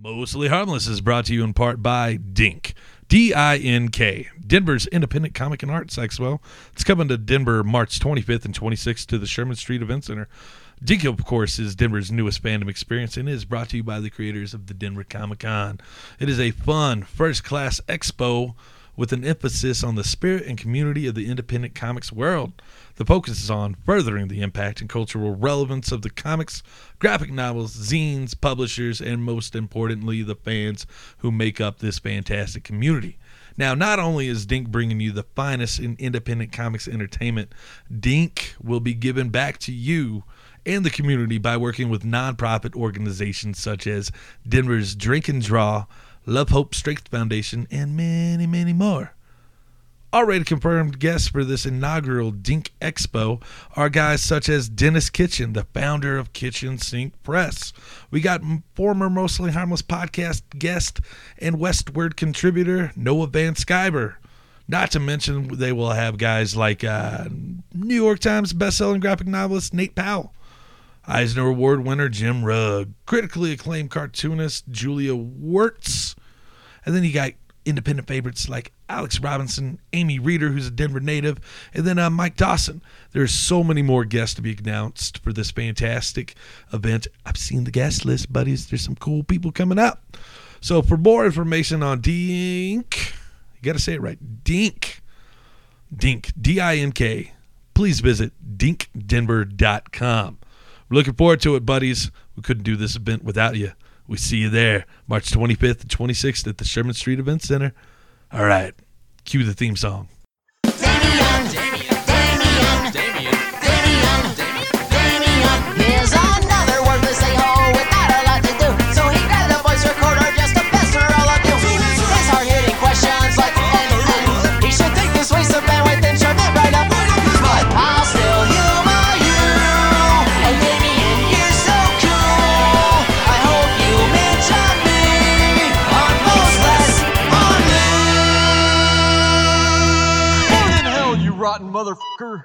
Mostly Harmless is brought to you in part by Dink. D I N K, Denver's independent comic and arts expo. It's coming to Denver March 25th and 26th to the Sherman Street Event Center. Dink, of course, is Denver's newest fandom experience and is brought to you by the creators of the Denver Comic Con. It is a fun, first class expo with an emphasis on the spirit and community of the independent comics world. The focus is on furthering the impact and cultural relevance of the comics, graphic novels, zines, publishers, and most importantly, the fans who make up this fantastic community. Now, not only is Dink bringing you the finest in independent comics entertainment, Dink will be giving back to you and the community by working with nonprofit organizations such as Denver's Drink and Draw, Love Hope Strength Foundation, and many, many more. Already confirmed guests for this inaugural Dink Expo are guys such as Denis Kitchen, the founder of Kitchen Sink Press. We got former Mostly Harmless podcast guest and Westword contributor Noah Van Sciver. Not to mention, they will have guys like uh, New York Times bestselling graphic novelist Nate Powell, Eisner Award winner Jim Rugg, critically acclaimed cartoonist Julia Wertz, and then you got independent favorites like Alex Robinson, Amy Reeder, who's a Denver native, and then uh, Mike Dawson. There's so many more guests to be announced for this fantastic event. I've seen the guest list, buddies. There's some cool people coming up. So for more information on Dink, you got to say it right, Dink, Dink, D-I-N-K, please visit dinkdenver.com. We're looking forward to it, buddies. We couldn't do this event without you. We see you there, March 25th and 26th at the Sherman Street Event Center. All right, cue the theme song. Motherfucker!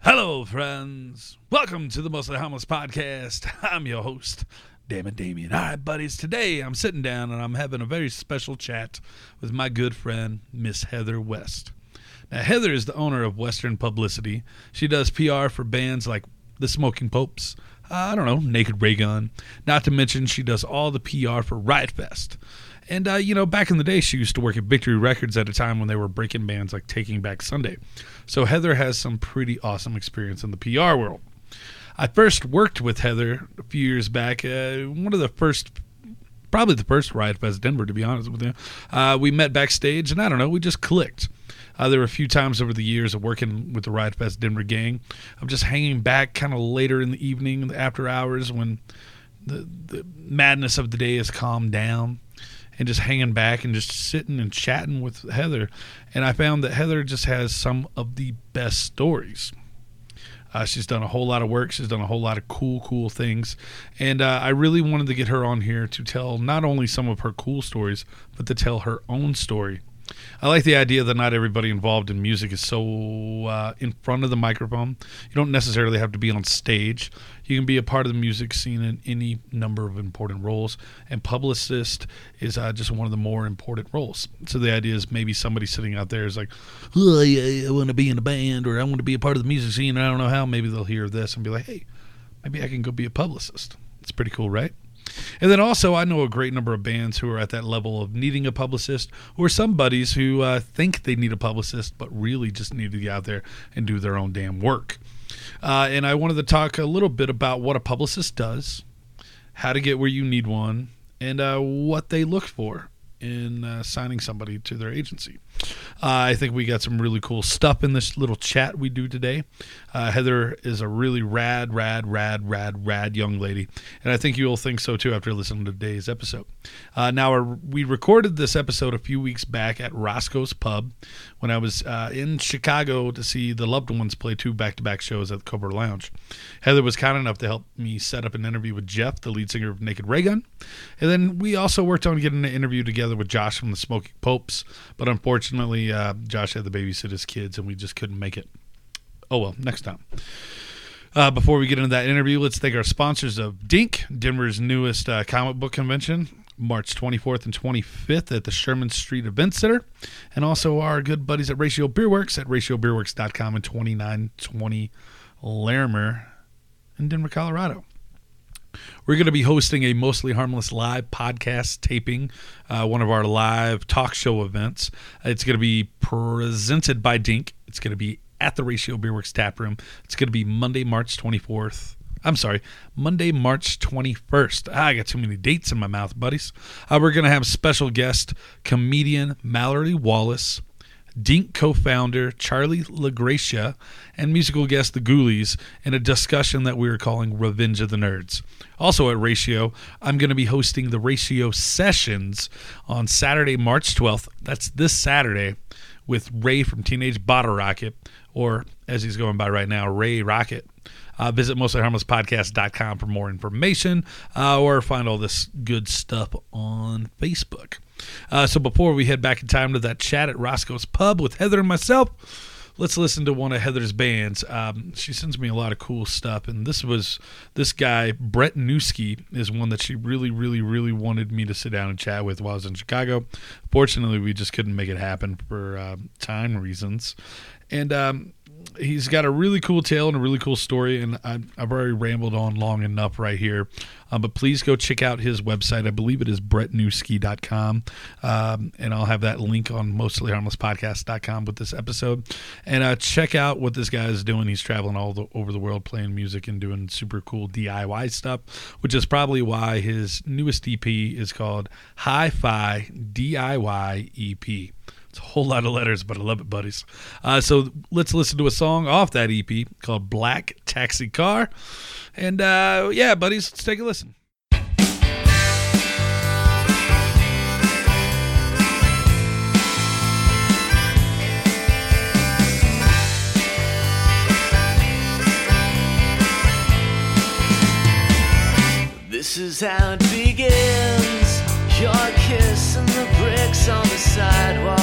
Hello, friends. Welcome to the Mostly Harmless Podcast. I'm your host, Damon Damien. All right, buddies. Today I'm sitting down and I'm having a very special chat with my good friend, Miss Heather West. Now, Heather is the owner of Western Publicity. She does PR for bands like The Smoking Popes, uh, I don't know, Naked Raygun. Not to mention, she does all the PR for Riot Fest. And, uh, you know, back in the day, she used to work at Victory Records at a time when they were breaking bands like Taking Back Sunday. So Heather has some pretty awesome experience in the PR world. I first worked with Heather a few years back. Uh, one of the first, probably the first Riot Fest Denver, to be honest with you. Uh, we met backstage, and I don't know, we just clicked. Uh, there were a few times over the years of working with the Riot Fest Denver gang of just hanging back kind of later in the evening, the after hours when the, the madness of the day has calmed down and just hanging back and just sitting and chatting with Heather. And I found that Heather just has some of the best stories. Uh, she's done a whole lot of work. She's done a whole lot of cool, cool things. And uh, I really wanted to get her on here to tell not only some of her cool stories, but to tell her own story. I like the idea that not everybody involved in music is so uh, in front of the microphone. You don't necessarily have to be on stage. You can be a part of the music scene in any number of important roles, and publicist is uh, just one of the more important roles. So the idea is maybe somebody sitting out there is like, oh, I, I want to be in a band or I want to be a part of the music scene. And I don't know how. Maybe they'll hear this and be like, hey, maybe I can go be a publicist. It's pretty cool, right? And then also, I know a great number of bands who are at that level of needing a publicist, or some buddies who uh, think they need a publicist, but really just need to get out there and do their own damn work. Uh, and I wanted to talk a little bit about what a publicist does, how to get where you need one, and uh, what they look for in uh, signing somebody to their agency. Uh, I think we got some really cool stuff in this little chat we do today. Uh, Heather is a really rad, rad, rad, rad, rad young lady, and I think you'll think so too after listening to today's episode. Uh, now, our, we recorded this episode a few weeks back at Roscoe's Pub when I was uh, in Chicago to see the Loved Ones play two back-to-back shows at the Cobra Lounge. Heather was kind enough to help me set up an interview with Jeff, the lead singer of Naked Raygun, and then we also worked on getting an interview together with Josh from the Smoking Popes, but unfortunately, uh, Josh had to babysit his kids, and we just couldn't make it. Oh well, next time. Uh, before we get into that interview, let's thank our sponsors of Dink, Denver's newest uh, comic book convention. March 24th and 25th at the Sherman Street Event Center. And also our good buddies at Ratio Beerworks at ratiobeerworks.com and 2920 Larimer in Denver, Colorado. We're going to be hosting a Mostly Harmless live podcast taping, uh, one of our live talk show events. It's going to be presented by Dink. It's going to be at the Ratio Beerworks tap room. It's going to be Monday, March 24th. I'm sorry, Monday, March 21st. Ah, I got too many dates in my mouth, buddies. Uh, we're going to have special guest comedian Mallory Wallace. Dink co-founder Charlie La Greca and musical guest The Ghoulies in a discussion that we are calling Revenge of the Nerds. Also at Ratio, I'm going to be hosting the Ratio Sessions on Saturday, March 12th. That's this Saturday with Ray from Teenage Bottle Rocket, or as he's going by right now, Ray Rocket. Uh, visit mostlyharmlesspodcast.com for more information uh, or find all this good stuff on Facebook. Uh, so before we head back in time to that chat at Roscoe's Pub with Heather and myself, let's listen to one of Heather's bands. Um, she sends me a lot of cool stuff, and this was this guy Brett Newski is one that she really, really, really wanted me to sit down and chat with while I was in Chicago. Fortunately, we just couldn't make it happen for uh, time reasons, and. Um, he's got a really cool tale and a really cool story and I, i've already rambled on long enough right here. Um, but please go check out his website. I believe it is brettnewski.com um, and i'll have that link on mostlyharmlesspodcast.com with this episode. And uh, check out what this guy is doing. He's traveling all the, over the world playing music and doing super cool diy stuff which is probably why his newest ep is called hi-fi diy ep whole lot of letters, but I love it, buddies. Uh, so let's listen to a song off that EP called Black Taxi Car. And uh, yeah, buddies, let's take a listen. This is how it begins. Your kiss and the bricks on the sidewalk.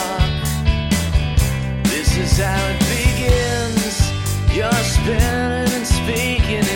This is how it begins. You're spinning and speaking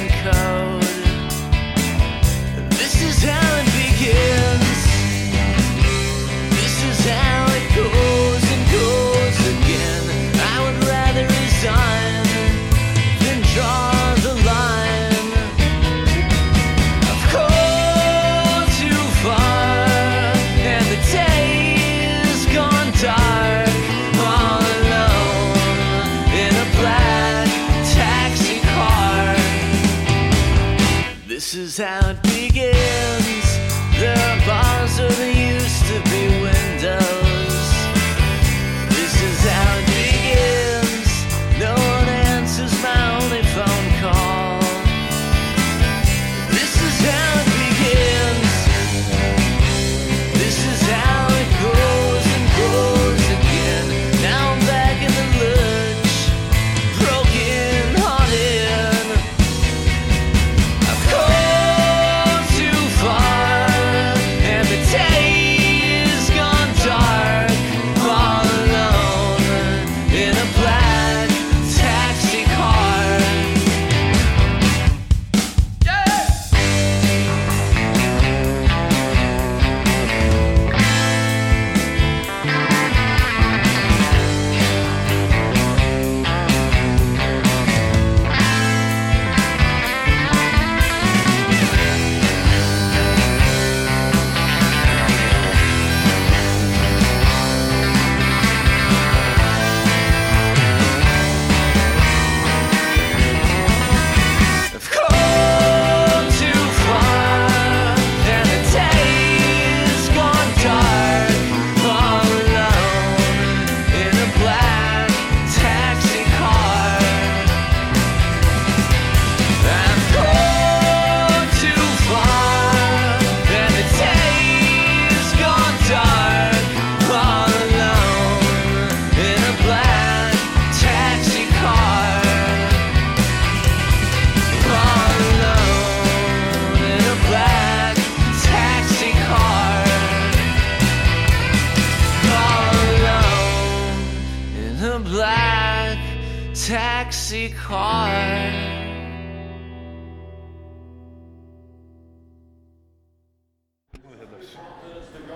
car.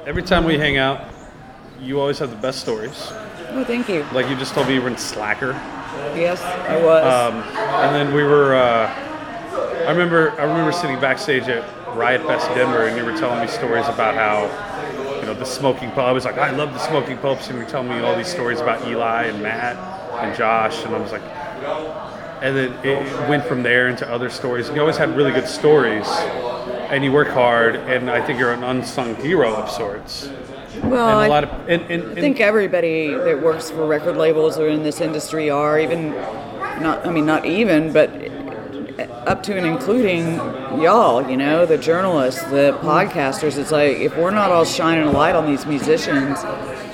every time we hang out, you always have the best stories. Oh, thank you. Like you just told me you were in Slacker. Yes, I was. Um, and then we were. Uh, I remember. I remember sitting backstage at Riot Fest Denver, and you were telling me stories about how, you know, the Smoking Pope. I was like, I love the Smoking Popes, and you were telling me all these stories about Eli and Matt and Josh, and I was like, and then it went from there into other stories. You always had really good stories, and you work hard, and I think you're an unsung hero of sorts. well, And a lot of, and, and, I think everybody that works for record labels or in this industry are even not. I mean, not even, but up to and including y'all. You know, the journalists, the podcasters. It's like if we're not all shining a light on these musicians,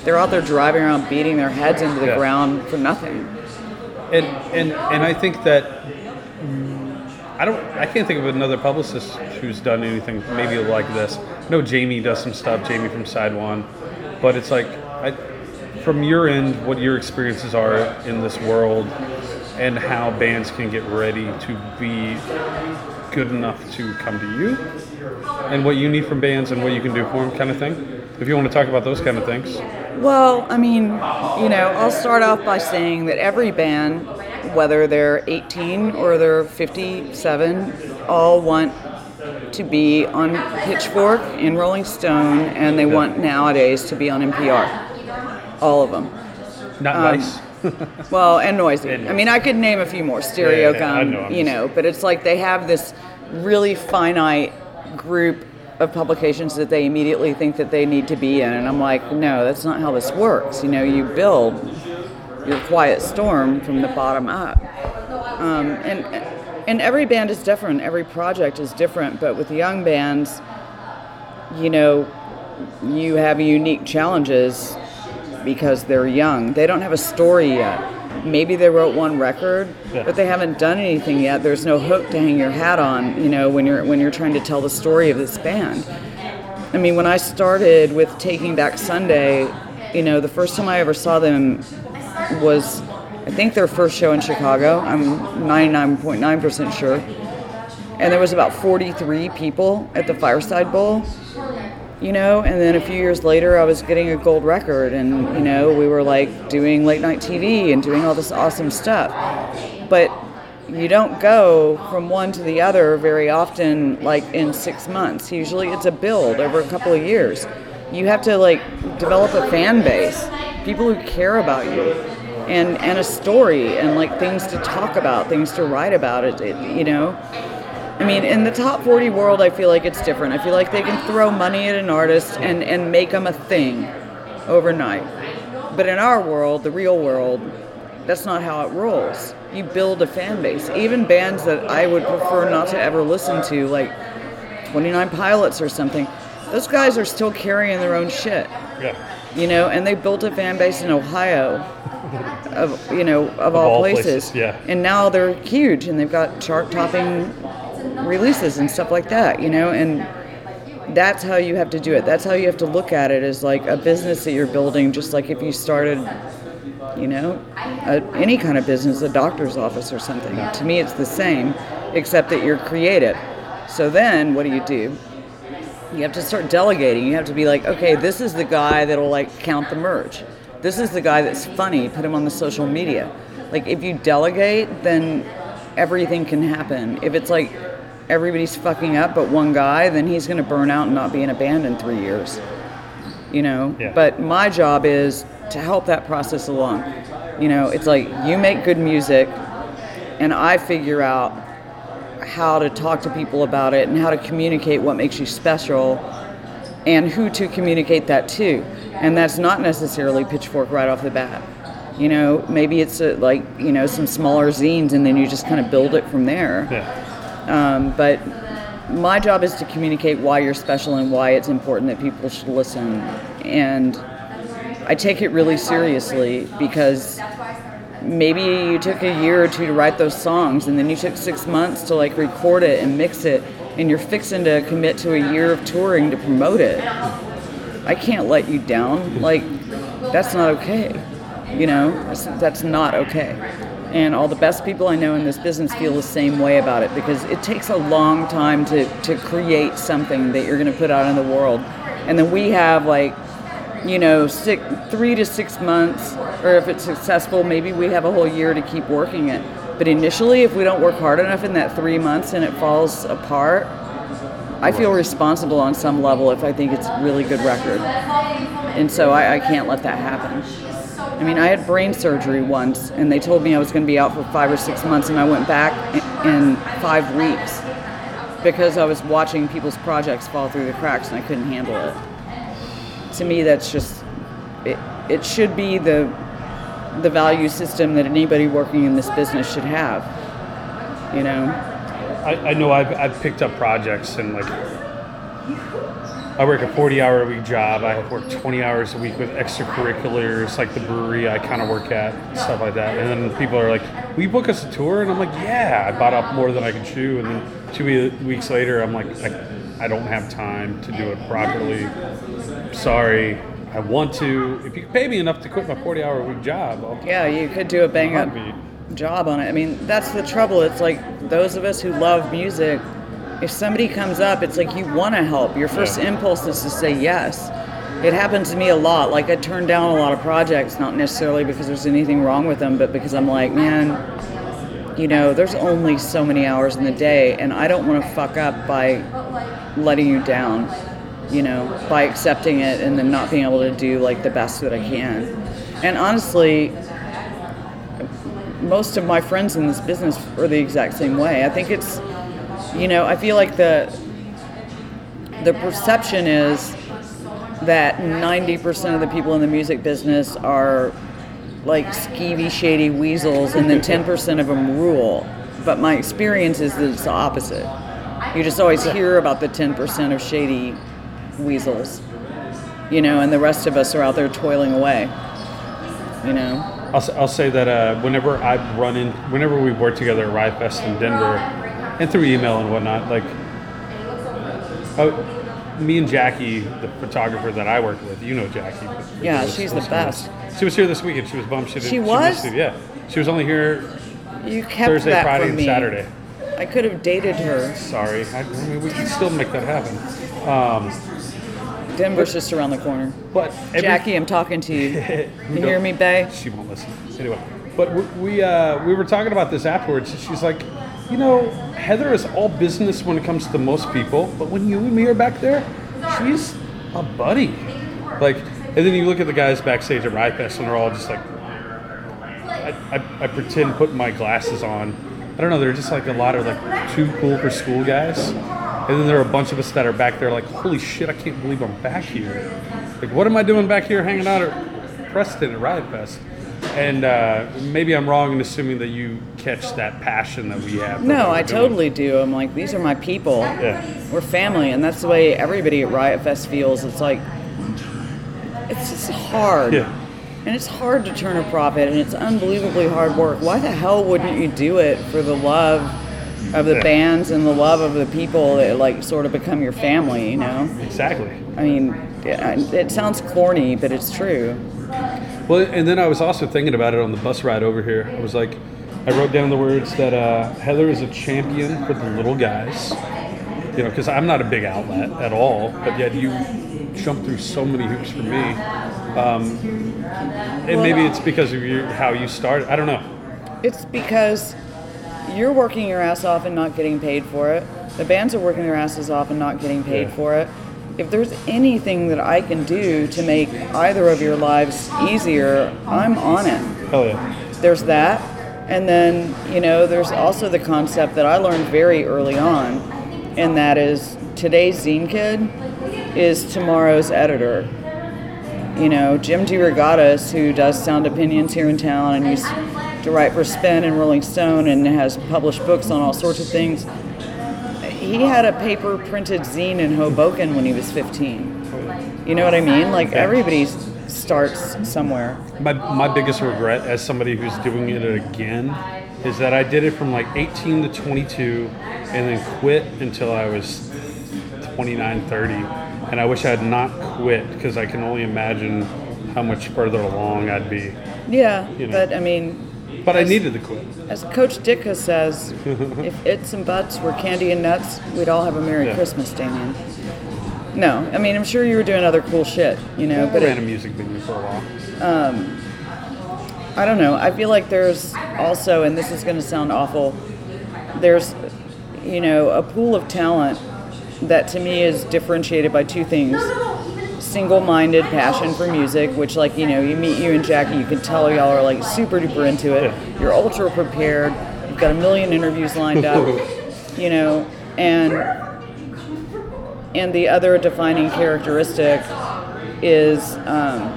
they're out there driving around beating their heads into the Yeah. ground for nothing. And and and I think that mm, I don't I can't think of another publicist who's done anything maybe like this. No, Jamie does some stuff, Jamie from Side One, but it's like I, from your end, what your experiences are in this world, and how bands can get ready to be good enough to come to you, and what you need from bands and what you can do for them, kind of thing. If you want to talk about those kind of things, Well, I mean, you know, I'll start off by saying that every band, whether they're 18 or they're 57, all want to be on Pitchfork and Rolling Stone, and they want nowadays to be on NPR. All of them. not Um, nice. Well, and Noisey. And I mean, I could name a few more. Stereo Yeah, yeah, Gum, know, you know, but it's like they have this really finite group of publications that they immediately think that they need to be in, and I'm like, no, that's not how this works. You know, you build your quiet storm from the bottom up, um, and and every band is different. Every project is different, but with young bands, you know, you have unique challenges because they're young. They don't have a story yet. Maybe they wrote one record, Yeah. but they haven't done anything yet. There's no hook to hang your hat on, you know, when you're when you're trying to tell the story of this band. I mean, when I started with Taking Back Sunday, you know, the first time I ever saw them was I think their first show in Chicago. I'm 99.9% sure. And there was about 43 people at the Fireside Bowl you know? And then a few years later i was getting a gold record and you know we were like doing late night tv and doing all this awesome stuff. But you don't go from one to the other very often like in six months. Usually it's a build over a couple of years. You have to like develop a fan base people who care about you and and a story and like things to talk about things to write about it, it you know I mean, in the top 40 world, I feel like it's different. I feel like they can throw money at an artist and, and make them a thing overnight. But in our world, the real world, that's not how it rolls. You build a fan base. Even bands that I would prefer not to ever listen to, like 29 Pilots or something, those guys are still carrying their own shit Yeah. you know, and they built a fan base in Ohio, of you know, of, all, all places. places, yeah. And now they're huge, and they've got chart-topping releases and stuff like that, you know, and that's how you have to do it. That's how you have to look at it as like a business that you're building, just like if you started, you know, a, any kind of business, a doctor's office or something. To me, it's the same, except that you're creative. So then, what do you do? you have to start delegating. You have to be like, okay, this is the guy that'll like count the merch. This is the guy that's funny. Put him on the social media. Like if you delegate, then everything can happen. If it's like everybody's fucking up but one guy, then he's going to burn out and not be in a band in three years. You know. Yeah. But my job is to help that process along. You know, it's like you make good music, and I figure out how to talk to people about it and how to communicate what makes you special and who to communicate that to. And that's not necessarily pitchfork right off the bat. You know, maybe it's a, like, you know, some smaller zines and then you just kind of build it from there. Yeah. Um, but my job is to communicate why you're special and why it's important that people should listen. And I take it really seriously because maybe you took a year or two to write those songs and then you took six months to like record it and mix it and you're fixing to commit to a year of touring to promote it. I can't let you down. Like that's not okay you know? That's, that's not okay and all the best people i know in this business feel the same way about it because it takes a long time to, to create something that you're going to put out in the world and then we have like you know six, three to six months, or if it's successful, maybe we have a whole year to keep working it. But initially, if we don't work hard enough in that three months and it falls apart, I feel responsible on some level if I think it's a really good record. And so I, I can't let that happen. I mean, I had brain surgery once, and they told me I was going to be out for five or six months, and I went back in, five weeks because I was watching people's projects fall through the cracks and I couldn't handle it. To me, that's just it. It should be the the value system that anybody working in this business should have. You know, I, I know I've, I've picked up projects and like I work a 40 hour a week job. I have work 20 hours a week with extracurriculars like the brewery I kind of work at, stuff like that. And then people are like, Will you book us a tour? And I'm like, Yeah, I bought up more than I could chew. And then two weeks later, I'm like, I, I don't have time to do it properly. Sorry. I want to. If you could pay me enough to quit my 40 hour a week job, I'll yeah, you could do a bang up job on it. I mean, that's the trouble. It's like those of us who love music, if somebody comes up, it's like you want to help. Your first Yeah. impulse is to say yes. It happens to me a lot. Like I turn down a lot of projects, not necessarily because there's anything wrong with them, but because I'm like, man, you know, there's only so many hours in the day, and I don't want to fuck up by letting you down, you know, by accepting it and then not being able to do like the best that I can. And honestly, most of my friends in this business are the exact same way. I think it's, you know, I feel like the the perception is that 90% of the people in the music business are like skeevy, shady weasels, and then 10% of them rule. But my experience is that it's the opposite. You just always hear about the 10% of shady weasels, you know, and the rest of us are out there toiling away, you know. I'll, I'll say that uh, whenever I've run in, whenever we've worked together at Riot Fest in Denver, and through email and whatnot, like, oh, me and Jackie, the photographer that I work with, you know Jackie. Yeah, she's the best. She was here this weekend. She was bummed. She, didn't, She was? it. Yeah, she was only here You kept Thursday, that Friday, and me. Saturday. I could have dated her. Sorry, I, I mean we can still make that happen. Um, Denver's just around the corner. but every, Jackie, I'm talking to you. You hear me, Bay? She won't listen. Anyway, but we we, uh, we were talking about this afterwards. She's like, you know, Heather is all business when it comes to most people, but when you and me are back there, she's a buddy. Like, and then you look at the guys backstage at Riot Fest, and they're all just like, I, I, I pretend putting my glasses on. I don't know. They're just like a lot of like too cool for school guys. And then there are a bunch of us that are back there like, holy shit, I can't believe I'm back here. Like, what am I doing back here hanging out at Preston at Riot Fest? And uh, maybe I'm wrong in assuming that you catch that passion that we have. No, I doing. totally do. I'm like, these are my people. Yeah. We're family, and that's the way everybody at Riot Fest feels. It's like, it's just hard. Yeah. And it's hard to turn a profit, and it's unbelievably hard work. Why the hell wouldn't you do it for the love of the Yeah. bands and the love of the people that like sort of become your family? You know? Exactly. I mean, it, it sounds corny, but it's true. Well, and then I was also thinking about it on the bus ride over here. I was like, I wrote down the words that uh, Heather is a champion for the little guys. You know, because I'm not a big outlet at all, but yet you jump through so many hoops for me. Um, and maybe it's because of your, how you started. I don't know. It's because you're working your ass off and not getting paid for it. The bands are working their asses off and not getting paid Yeah. for it. If there's anything that I can do to make either of your lives easier, I'm on it. Hell yeah. There's that. And then, you know, there's also the concept that I learned very early on, and that is today's zine kid is tomorrow's editor. You know, Jim DeRogatis, who does Sound Opinions here in town and used to write for Spin and Rolling Stone and has published books on all sorts of things, he had a paper printed zine in Hoboken when he was 15. You know what I mean? Like, everybody starts somewhere. My, my biggest regret as somebody who's doing it again is that I did it from like 18 to 22 and then quit until I was 29, 30. And I wish I had not quit because I can only imagine how much further along I'd be. Yeah, You know. but I mean, But I needed the quit. as Coach Dicka says, if its and buts were candy and nuts, we'd all have a Merry Yeah. Christmas, Damien. No, I mean I'm sure you were doing other cool shit, you know, I but ran it, a music venue for a while. Um, I don't know. I feel like there's also, and this is going to sound awful, there's, you know, a pool of talent that to me is differentiated by two things single-minded passion for music which like you know you meet you and jackie you can tell y'all are like super duper into it. Yeah. you're ultra prepared. You've got a million interviews lined up you know and and the other defining characteristic is um,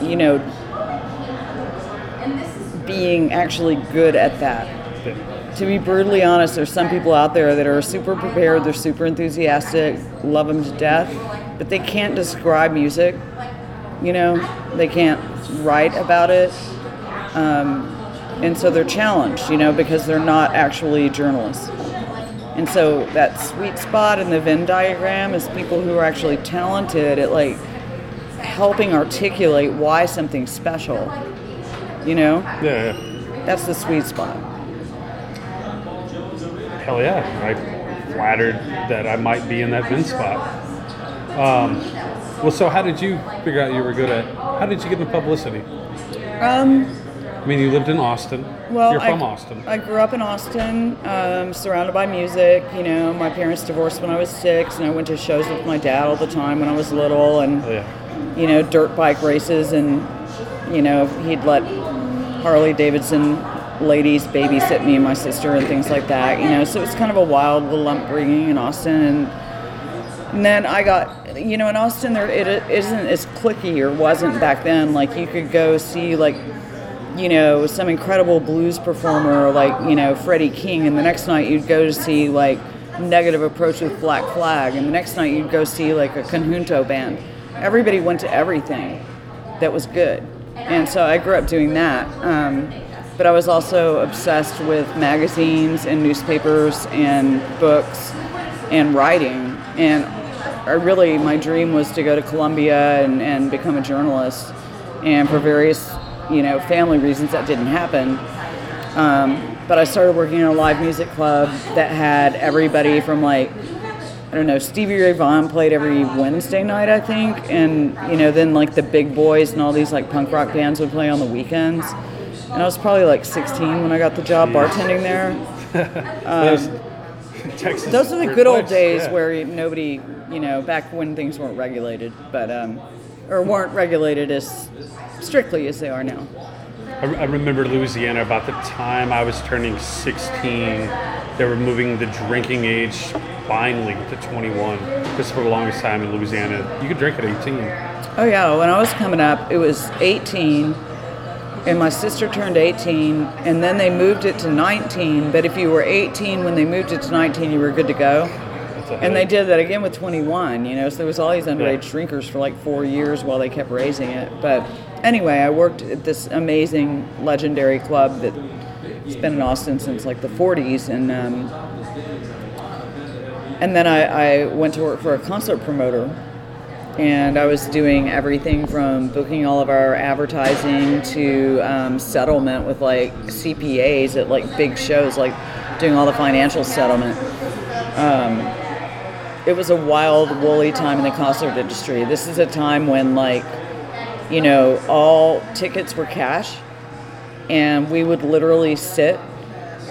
you know being actually good at that to be brutally honest, there's some people out there that are super prepared, they're super enthusiastic, love them to death, but they can't describe music. You know, they can't write about it. Um, and so they're challenged, you know, because they're not actually journalists. And so that sweet spot in the Venn diagram is people who are actually talented at like helping articulate why something's special. You know, Yeah, yeah. that's the sweet spot. Hell yeah. I flattered that I might be in that bin spot. Um, well, so how did you figure out you were good at? How did you get into publicity? Um, I mean, you lived in Austin. Well, You're I, from Austin. I grew up in Austin, um, surrounded by music. You know, my parents divorced when I was six, and I went to shows with my dad all the time when I was little, and Oh, yeah. you know, dirt bike races, and you know, he'd let Harley Davidson ladies babysit me and my sister and things like that. You know, so it was kind of a wild little upbringing in Austin, and, and then I got, you know, in Austin there it isn't as clicky or wasn't back then. Like you could go see like you know, some incredible blues performer like, you know, Freddie King, and the next night you'd go to see like Negative Approach with Black Flag, and the next night you'd go see like a conjunto band. Everybody went to everything that was good. And so I grew up doing that. Um, but I was also obsessed with magazines and newspapers and books and writing. And I really, my dream was to go to Columbia and, and become a journalist. And for various, you know, family reasons, that didn't happen. Um, but I started working in a live music club that had everybody from like, I don't know, Stevie Ray Vaughan played every Wednesday night, I think. And, you know, then like the big boys and all these like punk rock bands would play on the weekends. And I was probably like 16 when I got the job bartending there. Those, Texas Um, Those are the good old place, days yeah. where nobody, you know, back when things weren't regulated, but um, or weren't regulated as strictly as they are now. I, I remember Louisiana about the time I was turning 16. They were moving the drinking age finally to 21. Because for the longest time in Louisiana, you could drink at 18. Oh yeah, when I was coming up, it was 18, and my sister turned 18, and then they moved it to 19. But if you were 18 when they moved it to 19, you were good to go. And they did that again with 21. You know, so there was all these underage Yeah. drinkers for like four years while they kept raising it. But anyway, I worked at this amazing, legendary club that's been in Austin since like the 40s, and um, and then I, I went to work for a concert promoter, and I was doing everything from booking all of our advertising to um, settlement with like CPAs at like big shows, like doing all the financial settlement it was a wild, woolly time in the concert industry. This is a time when, like, you know, all tickets were cash, and we would literally sit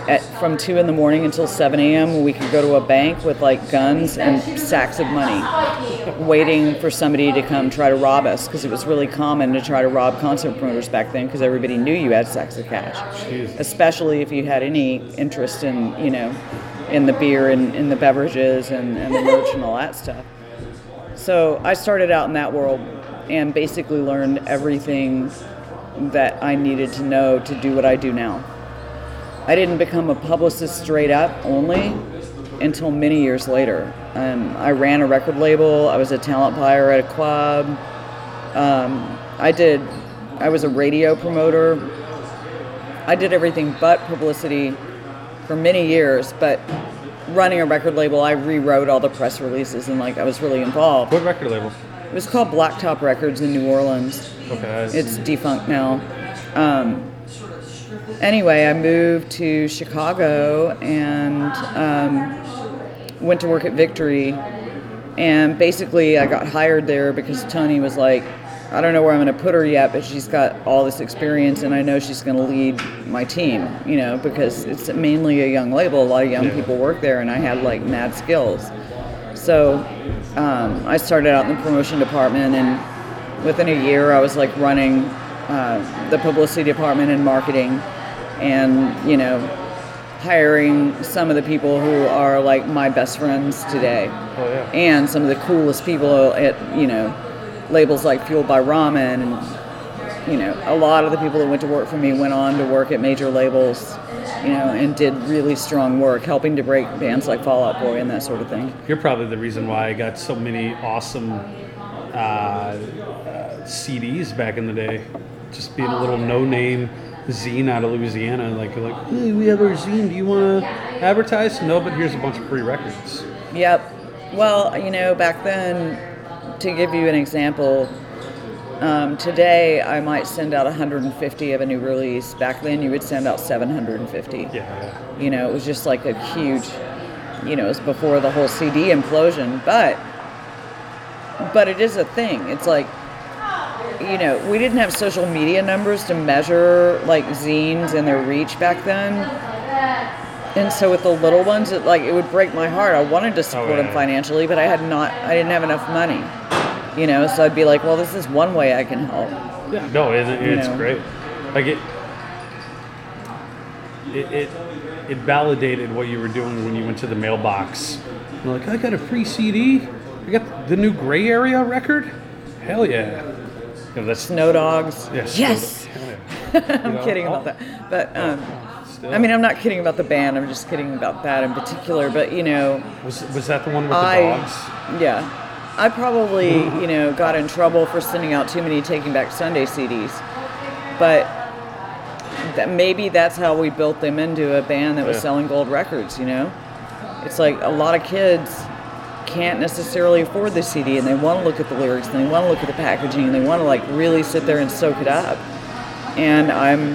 at from two in the morning until seven a.m. We could go to a bank with like guns and sacks of money, waiting for somebody to come try to rob us because it was really common to try to rob concert promoters back then because everybody knew you had sacks of cash, especially if you had any interest in you know in the beer and in the beverages and, and the merch and all that stuff. So I started out in that world and basically learned everything that I needed to know to do what I do now. I didn't become a publicist straight up only until many years later. Um, I ran a record label. I was a talent buyer at a club. Um, I did. I was a radio promoter. I did everything but publicity for many years. But running a record label, I rewrote all the press releases and like I was really involved. What record label? It was called Blacktop Records in New Orleans. Okay. It's defunct now. Um, anyway, I moved to Chicago and um, went to work at Victory And basically, I got hired there because Tony was like, I don't know where I'm going to put her yet, but she's got all this experience, and I know she's going to lead my team, you know, because it's mainly a young label. A lot of young Yeah. people work there, and I had like mad skills. So um, I started out in the promotion department, and within a year, I was like running uh, the publicity department and marketing, and you know, hiring some of the people who are like my best friends today, Oh yeah. and some of the coolest people at you know labels like Fueled by Ramen, and you know, a lot of the people that went to work for me went on to work at major labels. You know, and did really strong work, helping to break bands like Fall Out Boy and that sort of thing. You're probably the reason why I got so many awesome uh, uh, CDs back in the day. Just being a little no-name zine out of Louisiana, like like, hey, we have our zine. Do you want to advertise? No, but here's a bunch of free records. Yep. Well, you know, back then, to give you an example, um, today I might send out 150 of a new release. Back then, you would send out 750. Yeah, yeah. You know, it was just like a huge, you know, it was before the whole CD implosion. But, but it is a thing. It's like, you know, we didn't have social media numbers to measure like zines and their reach back then. And so with the little ones, it like it would break my heart. I wanted to support oh, yeah. them financially, but I had not. I didn't have enough money. You know, so I'd be like, well, this is one way I can help. Yeah, no, it, it's know. great. Like it, it, it, it validated what you were doing when you went to the mailbox. You're like, I got a free CD. I got the new Gray Area record. Hell yeah. You know, Snow dogs. yes. Yes. I'm know, kidding oh. about that. But um, Still. I mean, I'm not kidding about the band. I'm just kidding about that in particular. But you know, was was that the one with the dogs? yeah, I probably you know got in trouble for sending out too many Taking Back Sunday CDs, but that maybe that's how we built them into a band that was Yeah. selling gold records. You know, it's like a lot of kids can't necessarily afford the CD and they want to look at the lyrics and they want to look at the packaging and they want to like really sit there and soak it up. And I'm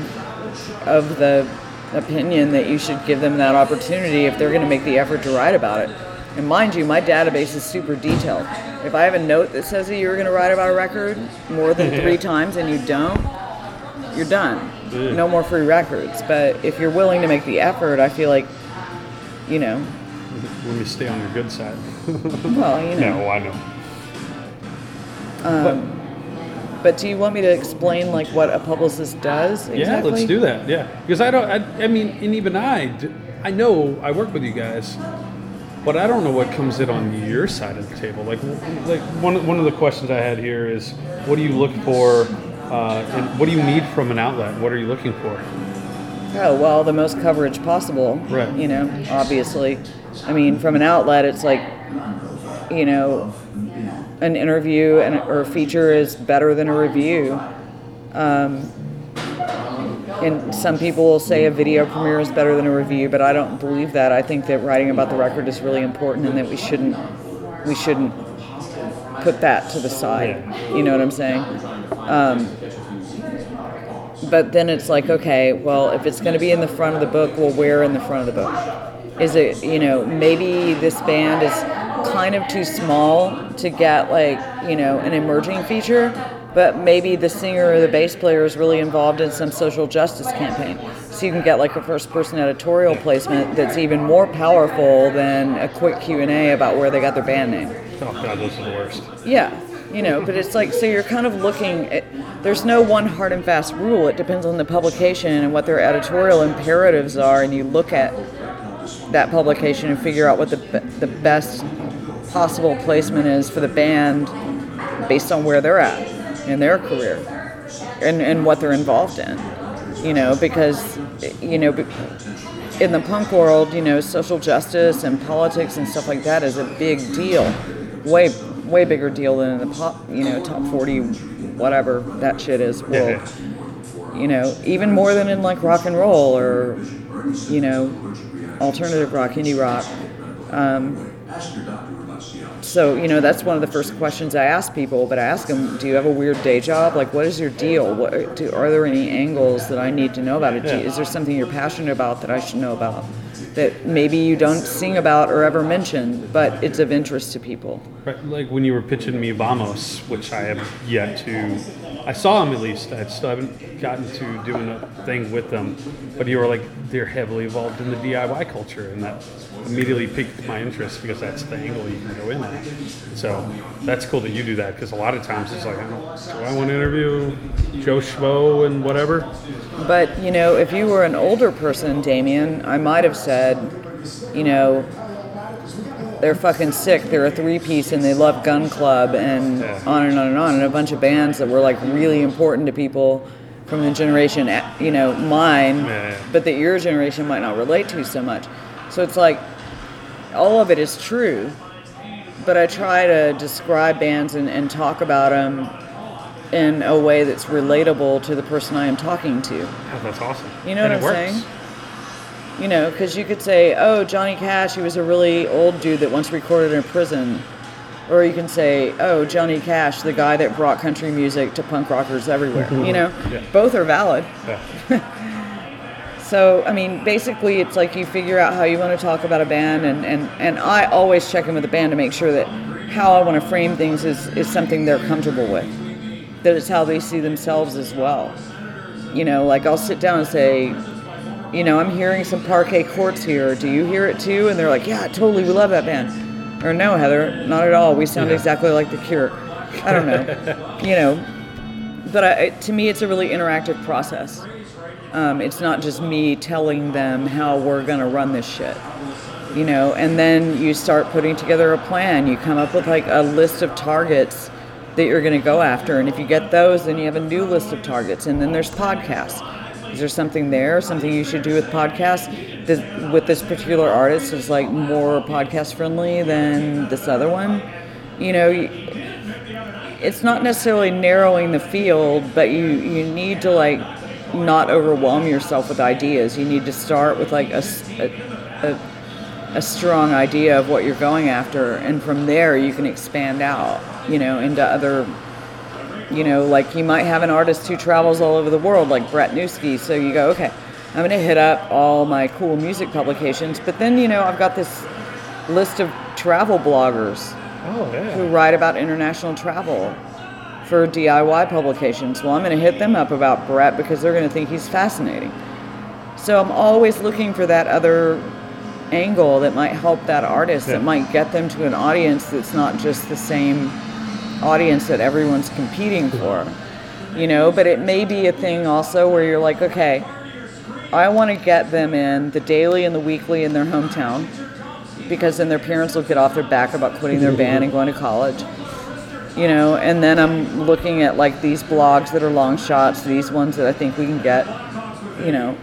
of the opinion that you should give them that opportunity if they're going to make the effort to write about it. And mind you, my database is super detailed. If I have a note that says that you're going to write about a record more than three times and you don't, you're done. No more free records. But if you're willing to make the effort, I feel like, you know, Let me stay on your good side. well, you know. no, I know. But do you want me to explain like what a publicist does exactly? Yeah, let's do that. Yeah, because I don't. I, I mean, and even I, I know I work with you guys, but I don't know what comes in on your side of the table. Like, like one one of the questions I had here is, what do you look for, uh, and what do you need from an outlet? What are you looking for? Oh well, the most coverage possible. Right. You know, obviously. I mean, from an outlet, it's like, you know, an interview and or a feature is better than a review. Um, and some people will say a video premiere is better than a review, but I don't believe that. I think that writing about the record is really important, and that we shouldn't we shouldn't put that to the side. You know what I'm saying? But then it's like, okay, well, if it's going to be in the front of the book, well, where in the front of the book? Is it, you know, maybe this band is kind of too small to get like, you know, an emerging feature, but maybe the singer or the bass player is really involved in some social justice campaign. So you can get like a first person editorial placement that's even more powerful than a quick Q&A about where they got their band name. Oh God, those are the worst. Yeah, you know, but it's like so you're kind of looking at. There's no one hard and fast rule. It depends on the publication and what their editorial imperatives are, and you look at that publication and figure out what the the best possible placement is for the band based on where they're at in their career and and what they're involved in. You know, because you know. in the punk world, you know, social justice and politics and stuff like that is a big deal. Way, way bigger deal than in the pop, you know, top 40, whatever that shit is world. You know, even more than in like rock and roll or, you know, alternative rock, indie rock. Um, So, you know, that's one of the first questions I ask people, but I ask them, do you have a weird day job? Like, what is your deal? What, do, are there any angles that I need to know about it? Yeah. Is there something you're passionate about that I should know about that maybe you don't sing about or ever mention, but it's of interest to people? Right, like when you were pitching me Vamos, which I have yet to. I saw them at least. I still haven't gotten to doing a thing with them. But you were like, they're heavily involved in the DIY culture, and that immediately piqued my interest because that's the angle you can go in at. So that's cool that you do that because a lot of times it's like, I don't, do I want to interview Joe Schmo and whatever? But you know, if you were an older person, Damien, I might have said, you know, they're fucking sick. They're a three piece and they love Gun Club and Yeah. on and on and on, and a bunch of bands that were like really important to people from the generation, eh, you know, mine, Yeah, yeah. but that your generation might not relate to so much. So it's like all of it is true, but I try to describe bands and, and talk about them in a way that's relatable to the person I am talking to. Oh, that's awesome. You know And what I'm works. saying? You know, because you could say, oh, Johnny Cash, he was a really old dude that once recorded in a prison. Or you can say, oh, Johnny Cash, the guy that brought country music to punk rockers everywhere. You know, Yeah. both are valid. Yeah. So, I mean, basically, it's like you figure out how you want to talk about a band, and, and, and I always check in with the band to make sure that how I want to frame things is, is something they're comfortable with, that it's how they see themselves as well. You know, like I'll sit down and say, you know, I'm hearing some parquet courts here. Do you hear it too? And they're like, yeah, totally. We love that band. Or no, Heather, not at all. We sound Yeah. exactly like The Cure. I don't know. you know, but I, to me, it's a really interactive process. Um, it's not just me telling them how we're going to run this shit. You know, and then you start putting together a plan. You come up with like a list of targets that you're going to go after. And if you get those, then you have a new list of targets. And then there's podcasts. Is there something there, something you should do with podcasts? This, with this particular artist is like more podcast friendly than this other one. You know, it's not necessarily narrowing the field, but you you need to like not overwhelm yourself with ideas. You need to start with like a a strong idea of what you're going after, and from there you can expand out. You know, into other. You know, like you might have an artist who travels all over the world, like Brett Newski. So you go, okay, I'm going to hit up all my cool music publications, but then you know I've got this list of travel bloggers Oh who write about international travel for DIY publications. Well, I'm going to hit them up about Brett because they're going to think he's fascinating. So I'm always looking for that other angle that might help that artist, Yeah. that might get them to an audience that's not just the same audience that everyone's competing for. You know, but it may be a thing also where you're like, okay, I want to get them in the daily and the weekly in their hometown because then their parents will get off their back about quitting their band and mm-hmm. going to college. You know, and then I'm looking at like these blogs that are long shots, these ones that I think we can get. You know,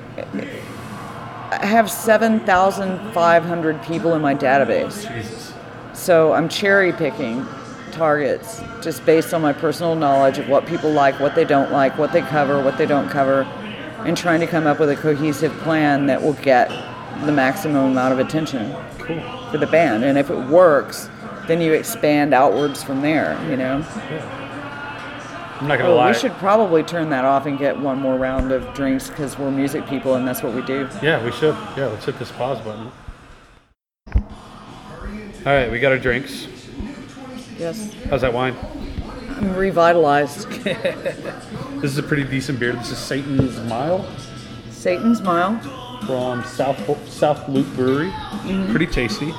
I have 7,500 people in my database. Jesus. So I'm cherry picking targets just based on my personal knowledge of what people like, what they don't like, what they cover, what they don't cover, and trying to come up with a cohesive plan that will get the maximum amount of attention Cool. for the band. And if it works, then you expand outwards from there, you know? I'm not gonna Oh, lie. we should probably turn that off and get one more round of drinks because we're music people and that's what we do. Yeah, we should. Yeah, let's hit this pause button. All right, we got our drinks. Yes. How's that wine? I'm revitalized. This is a pretty decent beer. This is Satan's Mile Satan's Mile. from South South Loop Brewery. Mm-hmm. Pretty tasty.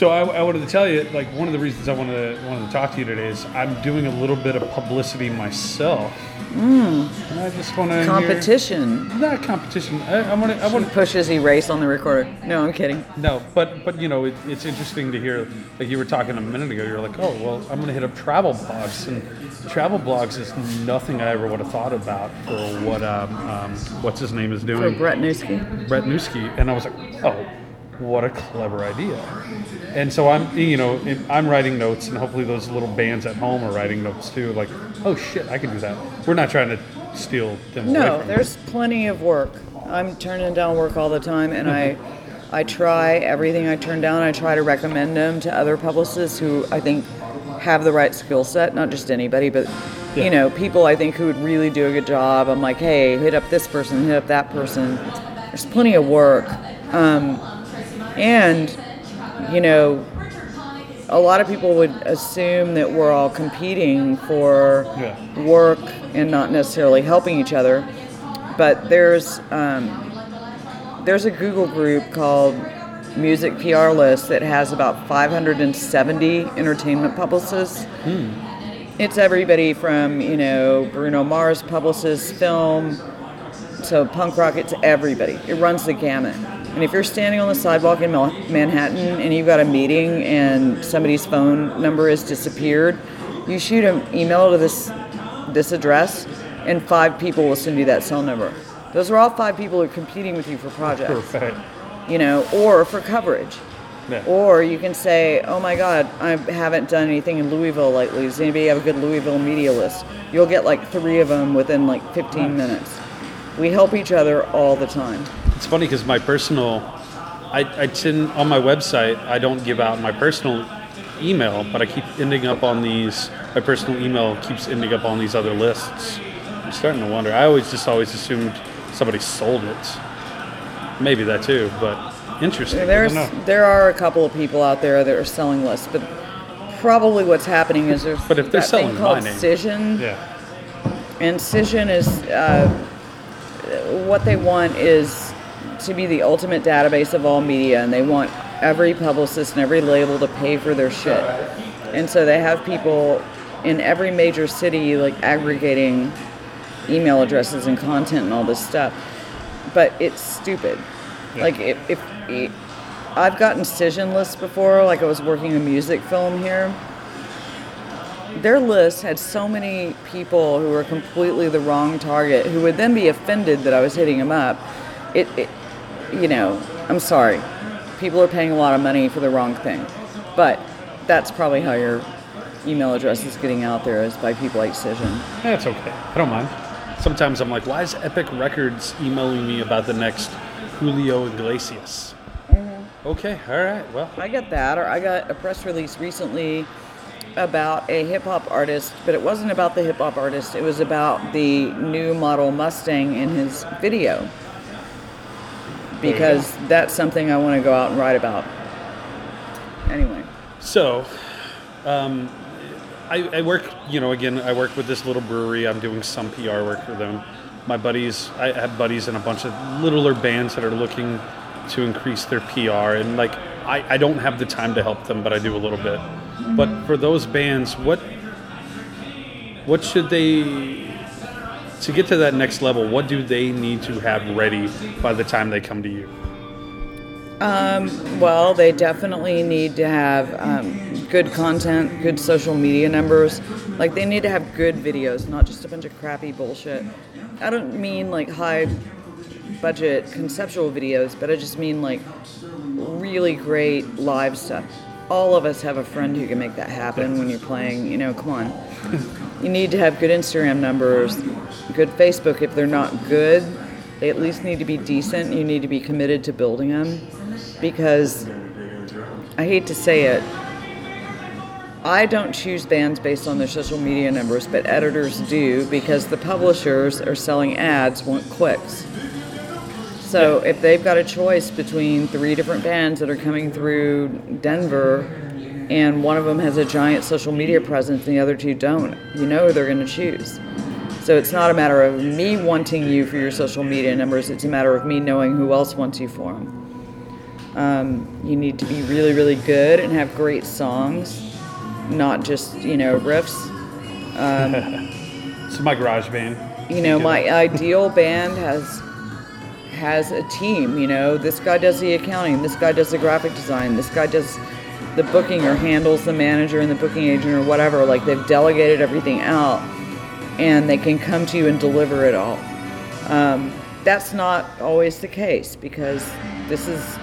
So I, I wanted to tell you, like one of the reasons I wanted to, wanted to talk to you today is I'm doing a little bit of publicity myself. And I just want to Competition. Not competition. I, I want to. I want to Pushes erase on the recorder. No, I'm kidding. No, but but you know it, it's interesting to hear. Like you were talking a minute ago, you're like, oh well, I'm going to hit up travel blogs, and travel blogs is nothing I ever would have thought about for what um, um, what's his name is For doing, Brett Newski. Brett Newski, and I was like, oh, what a clever idea. And so I'm you know I'm writing notes, and hopefully those little bands at home are writing notes too. Like, oh shit, I can do that. We're not trying to steal them No, there's plenty of work. I'm turning down work all the time, and I I try everything I turn down. I try to recommend them to other publicists who I think have the right skill set, not just anybody, but Yeah. you know, people I think who would really do a good job. I'm like, hey, hit up this person, hit up that person. There's plenty of work, um, and you know, a lot of people would assume that we're all competing for Yeah. work and not necessarily helping each other. But there's um, there's a Google group called Music PR List that has about 570 entertainment publicists. It's everybody from you know Bruno Mars publicists, film, so punk rock. It's everybody. It runs the gamut. And if you're standing on the sidewalk in Manhattan and you've got a meeting and somebody's phone number has disappeared, you shoot an email to this this address, and five people will send you that cell number. Those are all five people who are competing with you for projects Perfect. you know, or for coverage. Yeah. Or you can say, oh my God, I haven't done anything in Louisville lately. Does anybody have a good Louisville media list? You'll get like three of them within like 15 minutes. We help each other all the time. It's funny because my personal, I, I tend on my website I don't give out my personal email, but I keep ending up on these. My personal email keeps ending up on these other lists. I'm starting to wonder. I always just always assumed somebody sold it. Maybe that too, but interesting. There's there are a couple of people out there that are selling lists, but probably what's happening is there's But if they're that thing selling called name- Cision. Yeah. And Cision is uh, what they want is to be the ultimate database of all media, and they want every publicist and every label to pay for their shit. And so they have people in every major city like aggregating email addresses and content and all this stuff. But it's stupid. Like if, if, if I've gotten Cision lists before, like I was working a music film here their list had so many people who were completely the wrong target who would then be offended that I was hitting them up. It, it you know, I'm sorry. People are paying a lot of money for the wrong thing. But that's probably how your email address is getting out there is by people like Cision. That's okay. I don't mind. Sometimes I'm like, why is Epic Records emailing me about the next Julio Iglesias? Mm-hmm. Okay, all right. Well, I get that, or I got a press release recently about a hip hop artist, but it wasn't about the hip hop artist. It was about the new model Mustang in his video. Because that's something I want to go out and write about. Anyway, So, um, I, I work, you know, again, I work with this little brewery. I'm doing some PR work for them. My buddies, I have buddies in a bunch of littler bands that are looking to increase their PR. And like, I, I don't have the time to help them, but I do a little bit. But for those bands, what, what should they, to get to that next level, what do they need to have ready by the time they come to you? well, they definitely need to have um, good content, good social media numbers. Like, they need to have good videos, not just a bunch of crappy bullshit. I don't mean like high budget conceptual videos, but I just mean like really great live stuff. All of us have a friend who can make that happen when you're playing, you know, come on. you need to have good Instagram numbers, good Facebook. If they're not good, they at least need to be decent. You need to be committed to building them because I hate to say it, I don't choose bands based on their social media numbers, but editors do because the publishers are selling ads, want clicks. So if they've got a choice between three different bands that are coming through Denver and one of them has a giant social media presence and the other two don't, you know who they're going to choose. So it's not a matter of me wanting you for your social media numbers, it's a matter of me knowing who else wants you for them. Um, you need to be really, really good and have great songs, not just, you know, riffs. So my garage band. you know my ideal band has has a team you know? This guy does the accounting this guy does the graphic design this guy does the booking or handles the manager and the booking agent or whatever like they've delegated everything out and they can come to you and deliver it all. Um, that's not always the case because this is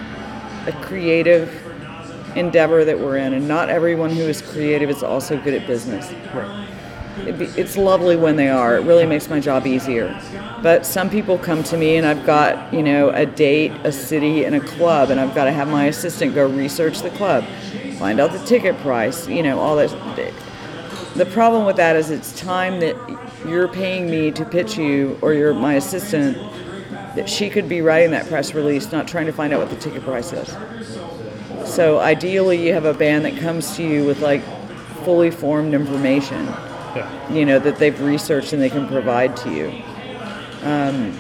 a creative endeavor that we're in and not everyone who is creative is also good at business. Right. It's lovely when they are. It really makes my job easier. But some people come to me and I've got, you know, a date, a city, and a club, and I've got to have my assistant go research the club, find out the ticket price, you know, all that. The problem with that is it's time that you're paying me to pitch you, or you're my assistant, that she could be writing that press release, not trying to find out what the ticket price is. So ideally, you have a band that comes to you with like fully formed information, Yeah. you know, that they've researched and they can provide to you. Um,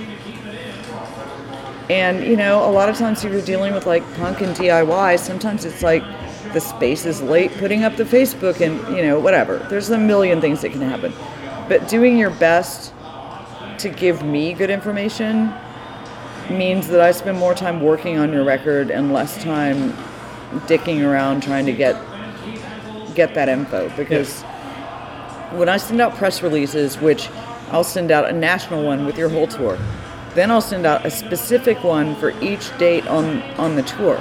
and you know, a lot of times if you're dealing with like punk and DIY, sometimes it's like the space is late putting up the Facebook and you know whatever. There's a million things that can happen, but doing your best to give me good information means that I spend more time working on your record and less time dicking around trying to get get that info because when I send out press releases, which I'll send out a national one with your whole tour, then I'll send out a specific one for each date on on the tour.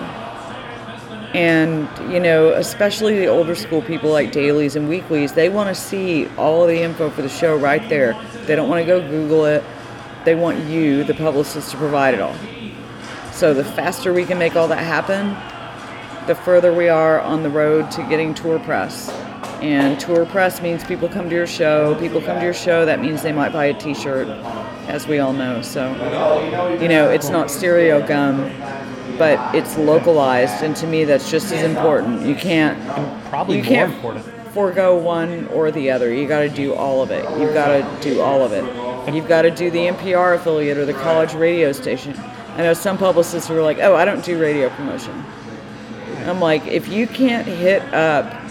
And you know, especially the older school people like dailies and weeklies, they want to see all the info for the show right there. They don't want to go Google it. They want you, the publicist, to provide it all. So the faster we can make all that happen, the further we are on the road to getting tour press. And tour press means people come to your show. People come to your show, that means they might buy a t shirt, as we all know. So, you know, it's not Stereogum, but it's localized. And to me, that's just as important. You can't, Probably you more can't important. forego one or the other. You got to do all of it. You've got to do all of it. You've got to do the NPR affiliate or the college radio station. I know some publicists who are like, oh, I don't do radio promotion. I'm like, if you can't hit up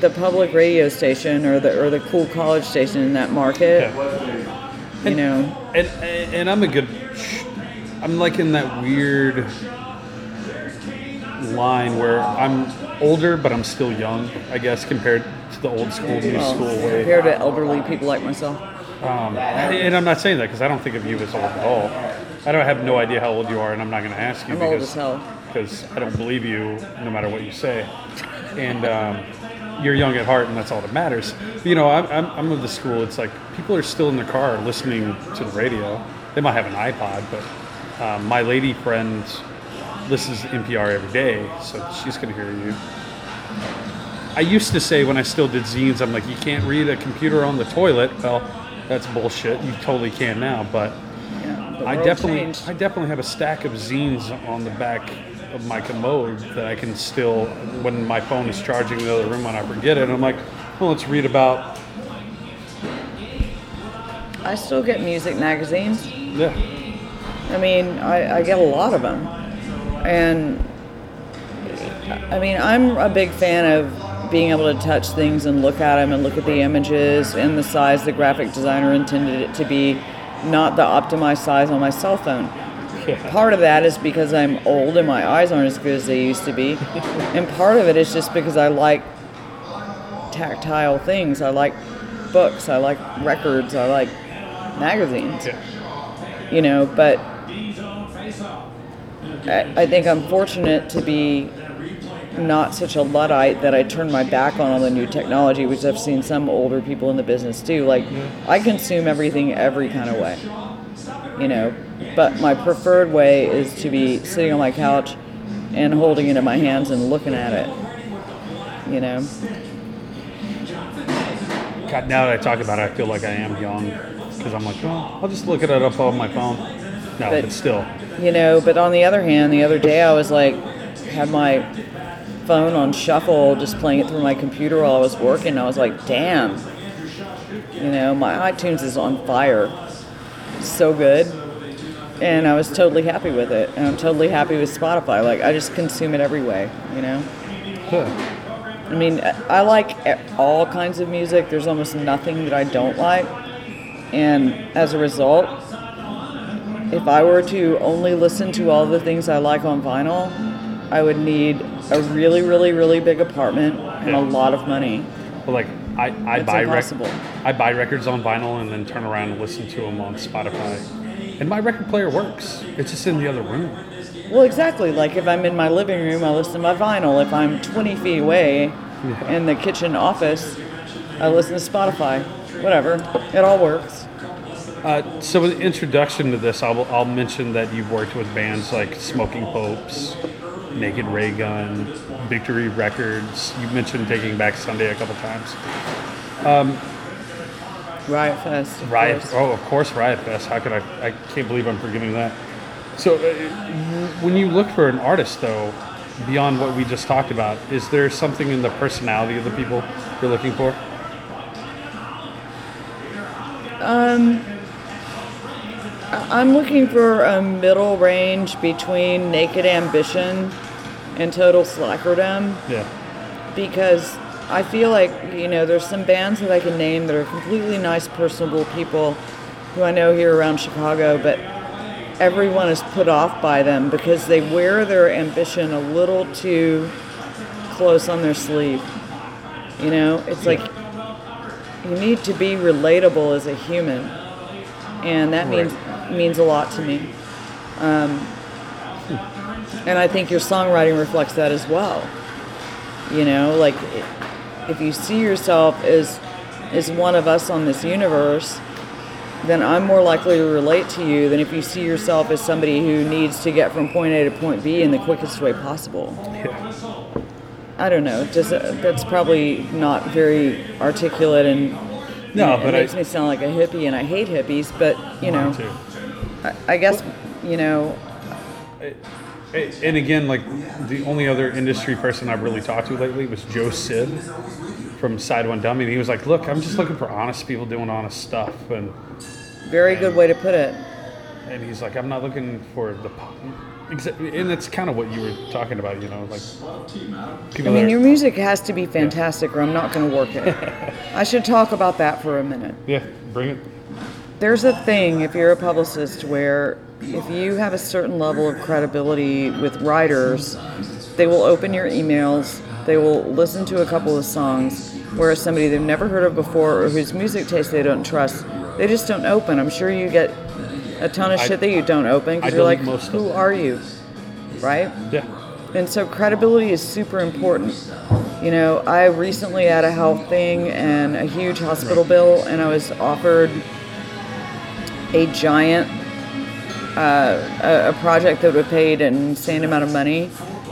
the public radio station or the or the cool college station in that market, you know, And and I'm a good. I'm like in that weird line where I'm older, but I'm still young. I guess compared to the old school, new well, school way. compared to elderly people like myself. Um, and I'm not saying that because I don't think of you as old at all. I don't have no idea how old you are, and I'm not going to ask you I'm old because as hell. because I don't believe you no matter what you say. And um, you're young at heart, and that's all that matters. But, you know, I'm, I'm, I'm of the school. It's like people are still in the car listening to the radio. They might have an iPod, but um, my lady friend listens to NPR every day, so she's going to hear you. I used to say when I still did zines, I'm like, you can't read a computer on the toilet. Well, that's bullshit. You totally can now, but Yeah, I definitely, changed. I definitely have a stack of zines on the back of my commode that I can still, when my phone is charging in the other room, when I forget it, I'm like, well, let's read about. I still get music magazines. Yeah, I mean, I, I get a lot of them. And I mean, I'm a big fan of being able to touch things and look at them and look at the images and the size the graphic designer intended it to be, not the optimized size on my cell phone. Part of that is because I'm old and my eyes aren't as good as they used to be. and part of it is just because I like tactile things. I like books, I like records, I like magazines yeah. you know, but I, I think I'm fortunate to be not such a Luddite that I turn my back on all the new technology, which I've seen some older people in the business do. Like, I consume everything every kind of way, you know, but my preferred way is to be sitting on my couch and holding it in my hands and looking at it, you know. God, now that I talk about it, I feel like I am young because I'm like, well, I'll just look at it up on my phone. No, But- but still, you know but on the other hand the other day i was like had my phone on shuffle just playing it through my computer while i was working. I was like damn. You know my itunes is on fire. So good and i was totally happy with it and i'm totally happy with spotify like i just consume it every way you know yeah. I mean, I like all kinds of music. There's almost nothing that I don't like. And as a result, if I were to only listen to all the things I like on vinyl, I would need a really, really, really big apartment and a lot of money. But like, I, I It's buy rec- I buy records on vinyl and then turn around and listen to them on Spotify. And my record player works. It's just in the other room. Well, exactly. Like if I'm in my living room, I listen to my vinyl. If I'm 20 feet away in the kitchen office, I listen to Spotify. Whatever. It all works. Uh, so, with the introduction to this, I'll, I'll mention that you've worked with bands like Smoking Popes, Naked Raygun, Victory Records. You mentioned Taking Back Sunday a couple times. Riot Fest. Riot. course. Oh, of course, Riot Fest. How could I? I can't believe I'm forgetting that. So, uh, when you look for an artist, though, beyond what we just talked about, is there something in the personality of the people you're looking for? Um, I'm looking for a middle range between Naked Ambition and Total Slackerdom Yeah. because I feel like, you know, there's some bands that I can name that are completely nice, personable people who I know here around Chicago, but everyone is put off by them because they wear their ambition a little too close on their sleeve. You know, it's like you need to be relatable as a human, and that means means a lot to me. Um, and I think your songwriting reflects that as well. You know, like if you see yourself as as one of us on this universe, then I'm more likely to relate to you than if you see yourself as somebody who needs to get from point A to point B in the quickest way possible. Yeah. I don't know. Just uh, that's probably not very articulate and No, it but makes I. me sound like a hippie, and I hate hippies. But you know, I, I guess you know, And again, like the only other industry person I've really talked to lately was Joe Sib from SideOneDummy. And he was like, "Look, I'm just looking for honest people doing honest stuff." And very good way to put it. and he's like, "I'm not looking for the." po-" And it's kind of what you were talking about, you know, like I mean, your music has to be fantastic, or I'm not going to work it. I should talk about that for a minute. yeah, bring it. There's a thing if you're a publicist where if you have a certain level of credibility with writers, they will open your emails, they will listen to a couple of songs, whereas somebody they've never heard of before or whose music taste they don't trust, they just don't open. I'm sure you get a ton of I- shit that you don't open because you're like, who are you? Right? Yeah, And so credibility is super important. You know, I recently had a health thing and a huge hospital bill, and I was offered a giant uh, a, a project that would have paid an insane amount of money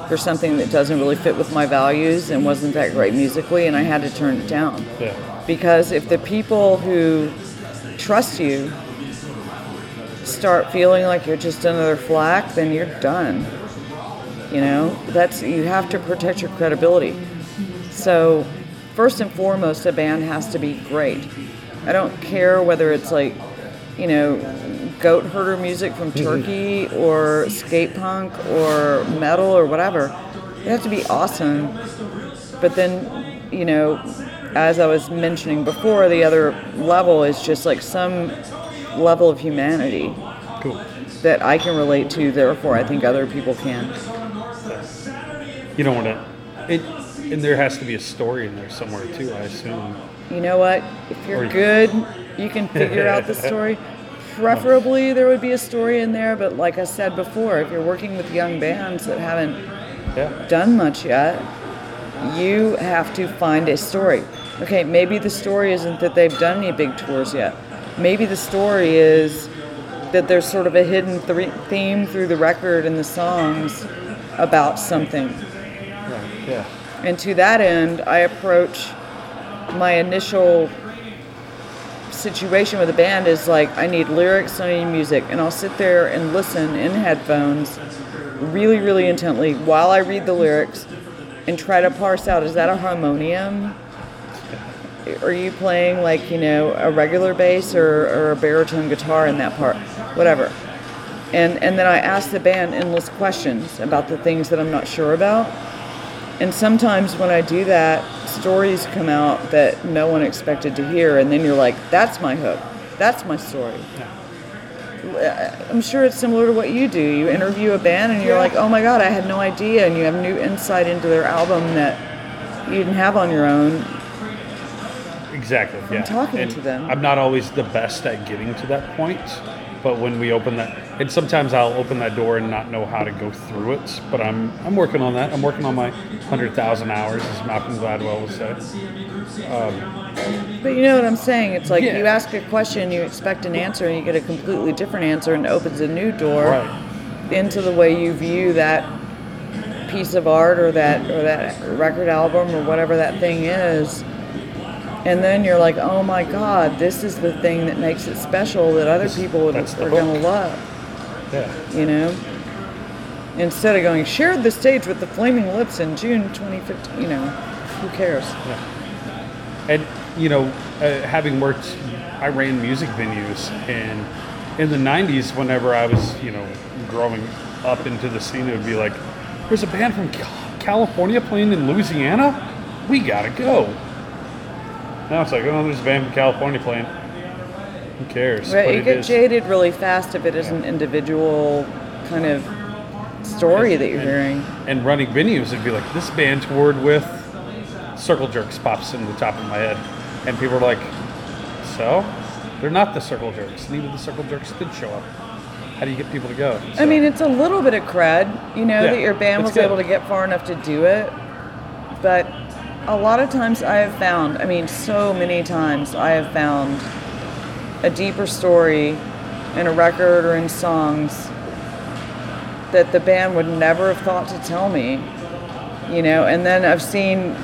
for something that doesn't really fit with my values and wasn't that great musically, and I had to turn it down yeah, because if the people who trust you start feeling like you're just another flack, then you're done. You know, that's you have to protect your credibility. So, first and foremost, a band has to be great. I don't care whether it's like, you know, goat herder music from mm-hmm. Turkey or skate punk or metal or whatever. They have to be awesome. But then, you know, as I was mentioning before, the other level is just like some level of humanity cool. that I can relate to, therefore I think other people can. You don't want to. It, and there has to be a story in there somewhere too. I assume. You know what? If you're Or- good, you can figure out the story. Preferably, there would be a story in there, but like I said before, if you're working with young bands that haven't Yeah. done much yet, you have to find a story. Okay, maybe the story isn't that they've done any big tours yet. Maybe the story is that there's sort of a hidden th- theme through the record and the songs about something. Right. Yeah. And to that end, I approach my initial situation with a band is like I need lyrics, I need music, and I'll sit there and listen in headphones really, really intently while I read the lyrics and try to parse out is that a harmonium? Are you playing like, you know, a regular bass or, or a baritone guitar in that part? Whatever. And and then I ask the band endless questions about the things that I'm not sure about. And sometimes when I do that, stories come out that no one expected to hear, and then you're like, that's my hook. That's my story. Yeah. I'm sure it's similar to what you do. You interview a band, and you're like, oh my God, I had no idea. And you have new insight into their album that you didn't have on your own. Exactly. yeah. talking And to them. I'm not always the best at getting to that point, But when we open that, and sometimes I'll open that door and not know how to go through it. But I'm I'm working on that. I'm working on my hundred thousand hours, as Malcolm Gladwell would say. Um, but you know what I'm saying? It's like Yeah. you ask a question, you expect an answer, and you get a completely different answer, and it opens a new door Right. into the way you view that piece of art or that or that record album or whatever that thing is. And then you're like, oh my God, this is the thing that makes it special that other people would, are going to love. Yeah. you know instead of going shared the stage with the flaming lips in june 2015 you know who cares Yeah. And you know, uh, having worked, I ran music venues, and in the '90s, whenever I was, you know, growing up into the scene, it would be like, "There's a band from California playing in Louisiana. We gotta go." Now it's like, "Oh, there's a band from California playing. Who cares?" right But you it get is- jaded really fast if it is an individual kind of story that you're hearing And running venues, it'd be like, "This band toured with." Circle Jerks pops in the top of my head, and people are like, "So, they're not the Circle Jerks. Neither the Circle Jerks did show up. How do you get people to go?" i mean it's a little bit of cred you know Yeah, that your band was good. able to get far enough to do it but a lot of times i have found i mean so many times i have found a deeper story in a record or in songs that the band would never have thought to tell me you know and then i've seen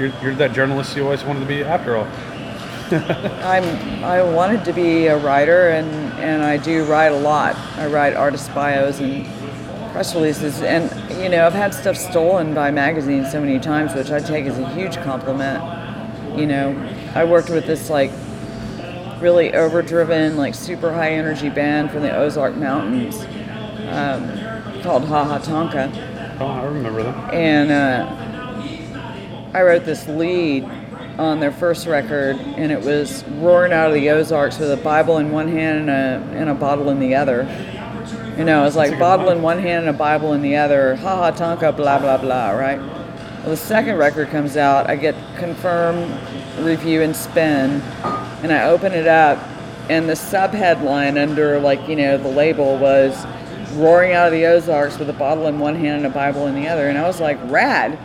you're, you're that journalist you always wanted to be, after all. i'm i wanted to be a writer and and i do write a lot i write artist bios and press releases and you know i've had stuff stolen by magazines so many times which i take as a huge compliment you know i worked with this like really overdriven like super high energy band from the ozark mountains um, called Ha Ha Tonka Oh, I remember them. and uh, I wrote this lead on their first record, and it was roaring out of the Ozarks with a Bible in one hand and a, and a bottle in the other. You know, it's like bottle in one hand and a Bible in the other. Ha Ha Tonka, blah blah blah. Right. Well, the second record comes out. I get confirm, review, and spin, and I open it up, and the sub headline under like you know the label was roaring out of the Ozarks with a bottle in one hand and a Bible in the other, and I was like, rad.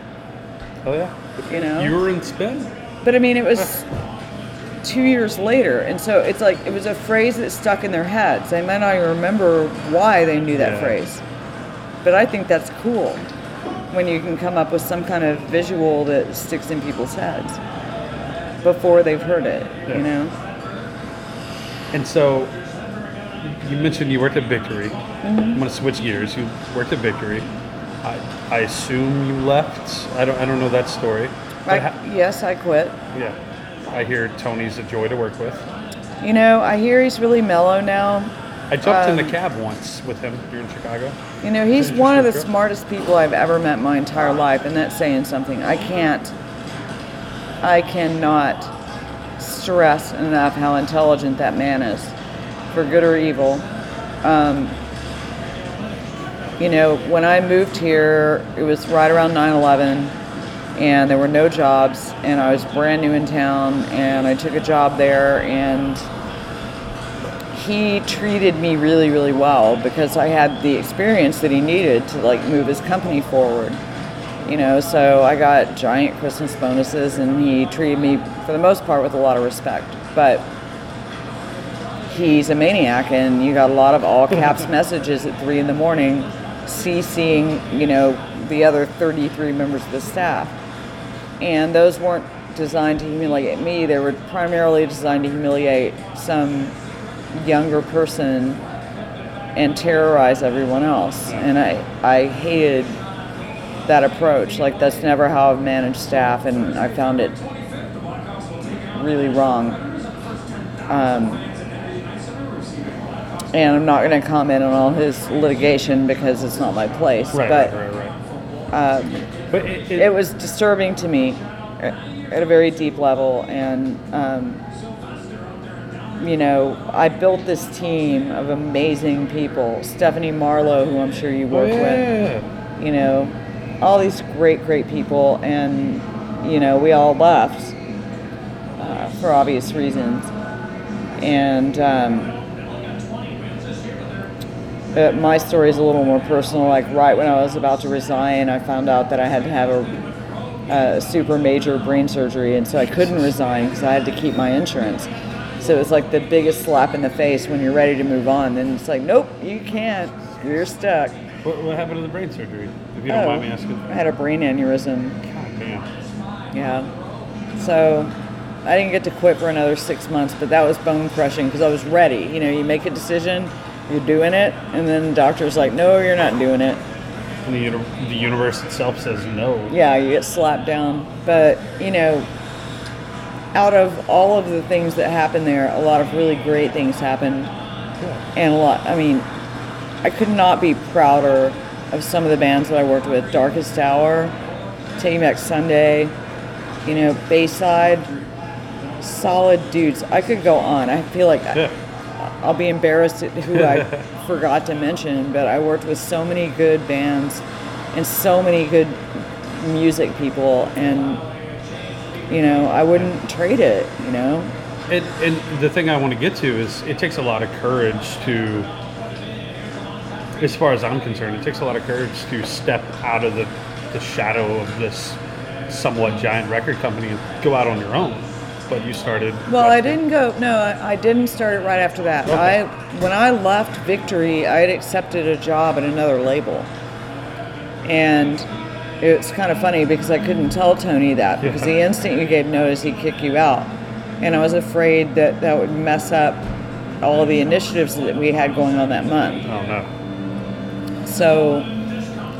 Oh yeah. You know. You were in spin. But I mean, it was two years later, and so it's like it was a phrase that stuck in their heads. They might not even remember why they knew that Yeah. phrase, but I think that's cool when you can come up with some kind of visual that sticks in people's heads before they've heard it. Yeah. You know? And so, you mentioned you worked at Victory. Mm-hmm. I'm going to switch gears. You worked at Victory. I, I assume you left. I don't. I don't know that story. I, ha- yes, I quit. yeah. I hear Tony's a joy to work with. You know, I hear he's really mellow now. I jumped in Um, the cab once with him here in Chicago. You know, he's one of the trip. smartest people I've ever met in my entire life, and that's saying something. I can't, I cannot stress enough how intelligent that man is, for good or evil. Um, you know, when I moved here, it was right around 9 11, and there were no jobs, and I was brand new in town, and I took a job there, and he treated me really, really well because I had the experience that he needed to like move his company forward. You know, so I got giant Christmas bonuses and he treated me for the most part with a lot of respect. But he's a maniac and you got a lot of all caps messages at three in the morning CCing, you know, the other 33 members of the staff. And those weren't designed to humiliate me, they were primarily designed to humiliate some younger person and terrorize everyone else. And I, I hated that approach. Like that's never how I've managed staff, and I found it really wrong. Um, and I'm not going to comment on all his litigation because it's not my place. Right, but right, right, right. But it, it, it was disturbing to me at a very deep level and um, you know i built this team of amazing people. Stephanie marlowe who i'm sure you Oh, work with. you know all these great great people and you know we all left uh, for obvious reasons. And um, uh, my story is a little more personal. Like right when I was about to resign, I found out that I had to have a, a super major brain surgery, and so I couldn't resign because I had to keep my insurance. So it was like the biggest slap in the face when you're ready to move on. Then it's like, nope, you can't. You're stuck. What, what happened to the brain surgery? If you don't Oh, mind me asking. I had a brain aneurysm. God damn. Yeah. So I didn't get to quit for another six months, but that was bone crushing because I was ready. You know, you make a decision, you're doing it, and then the doctor's like, no, you're not doing it. And the, uni- the universe itself says no. Yeah, you get slapped down. But, you know, out of all of the things that happened there, a lot of really great things happened. And a lot, I mean, I could not be prouder of some of the bands that I worked with. Darkest Hour, Taking Back Sunday, you know, Bayside, solid dudes. I could go on. I feel like Yeah. I'll be embarrassed at who I forgot to mention, but I worked with so many good bands and so many good music people, and you know, I wouldn't trade it. You know, And, and the thing I want to get to is it takes a lot of courage to, as far as I'm concerned, it takes a lot of courage to step out of the, the shadow of this somewhat giant record company and go out on your own. But you started. Well, I didn't go. No, I, I didn't start it right after that. Okay. I when I left Victory, I had accepted a job at another label, and it's kind of funny because I couldn't tell Tony that because the instant you gave notice, he'd kick you out, and I was afraid that that would mess up all the initiatives that we had going on that month. Oh no. So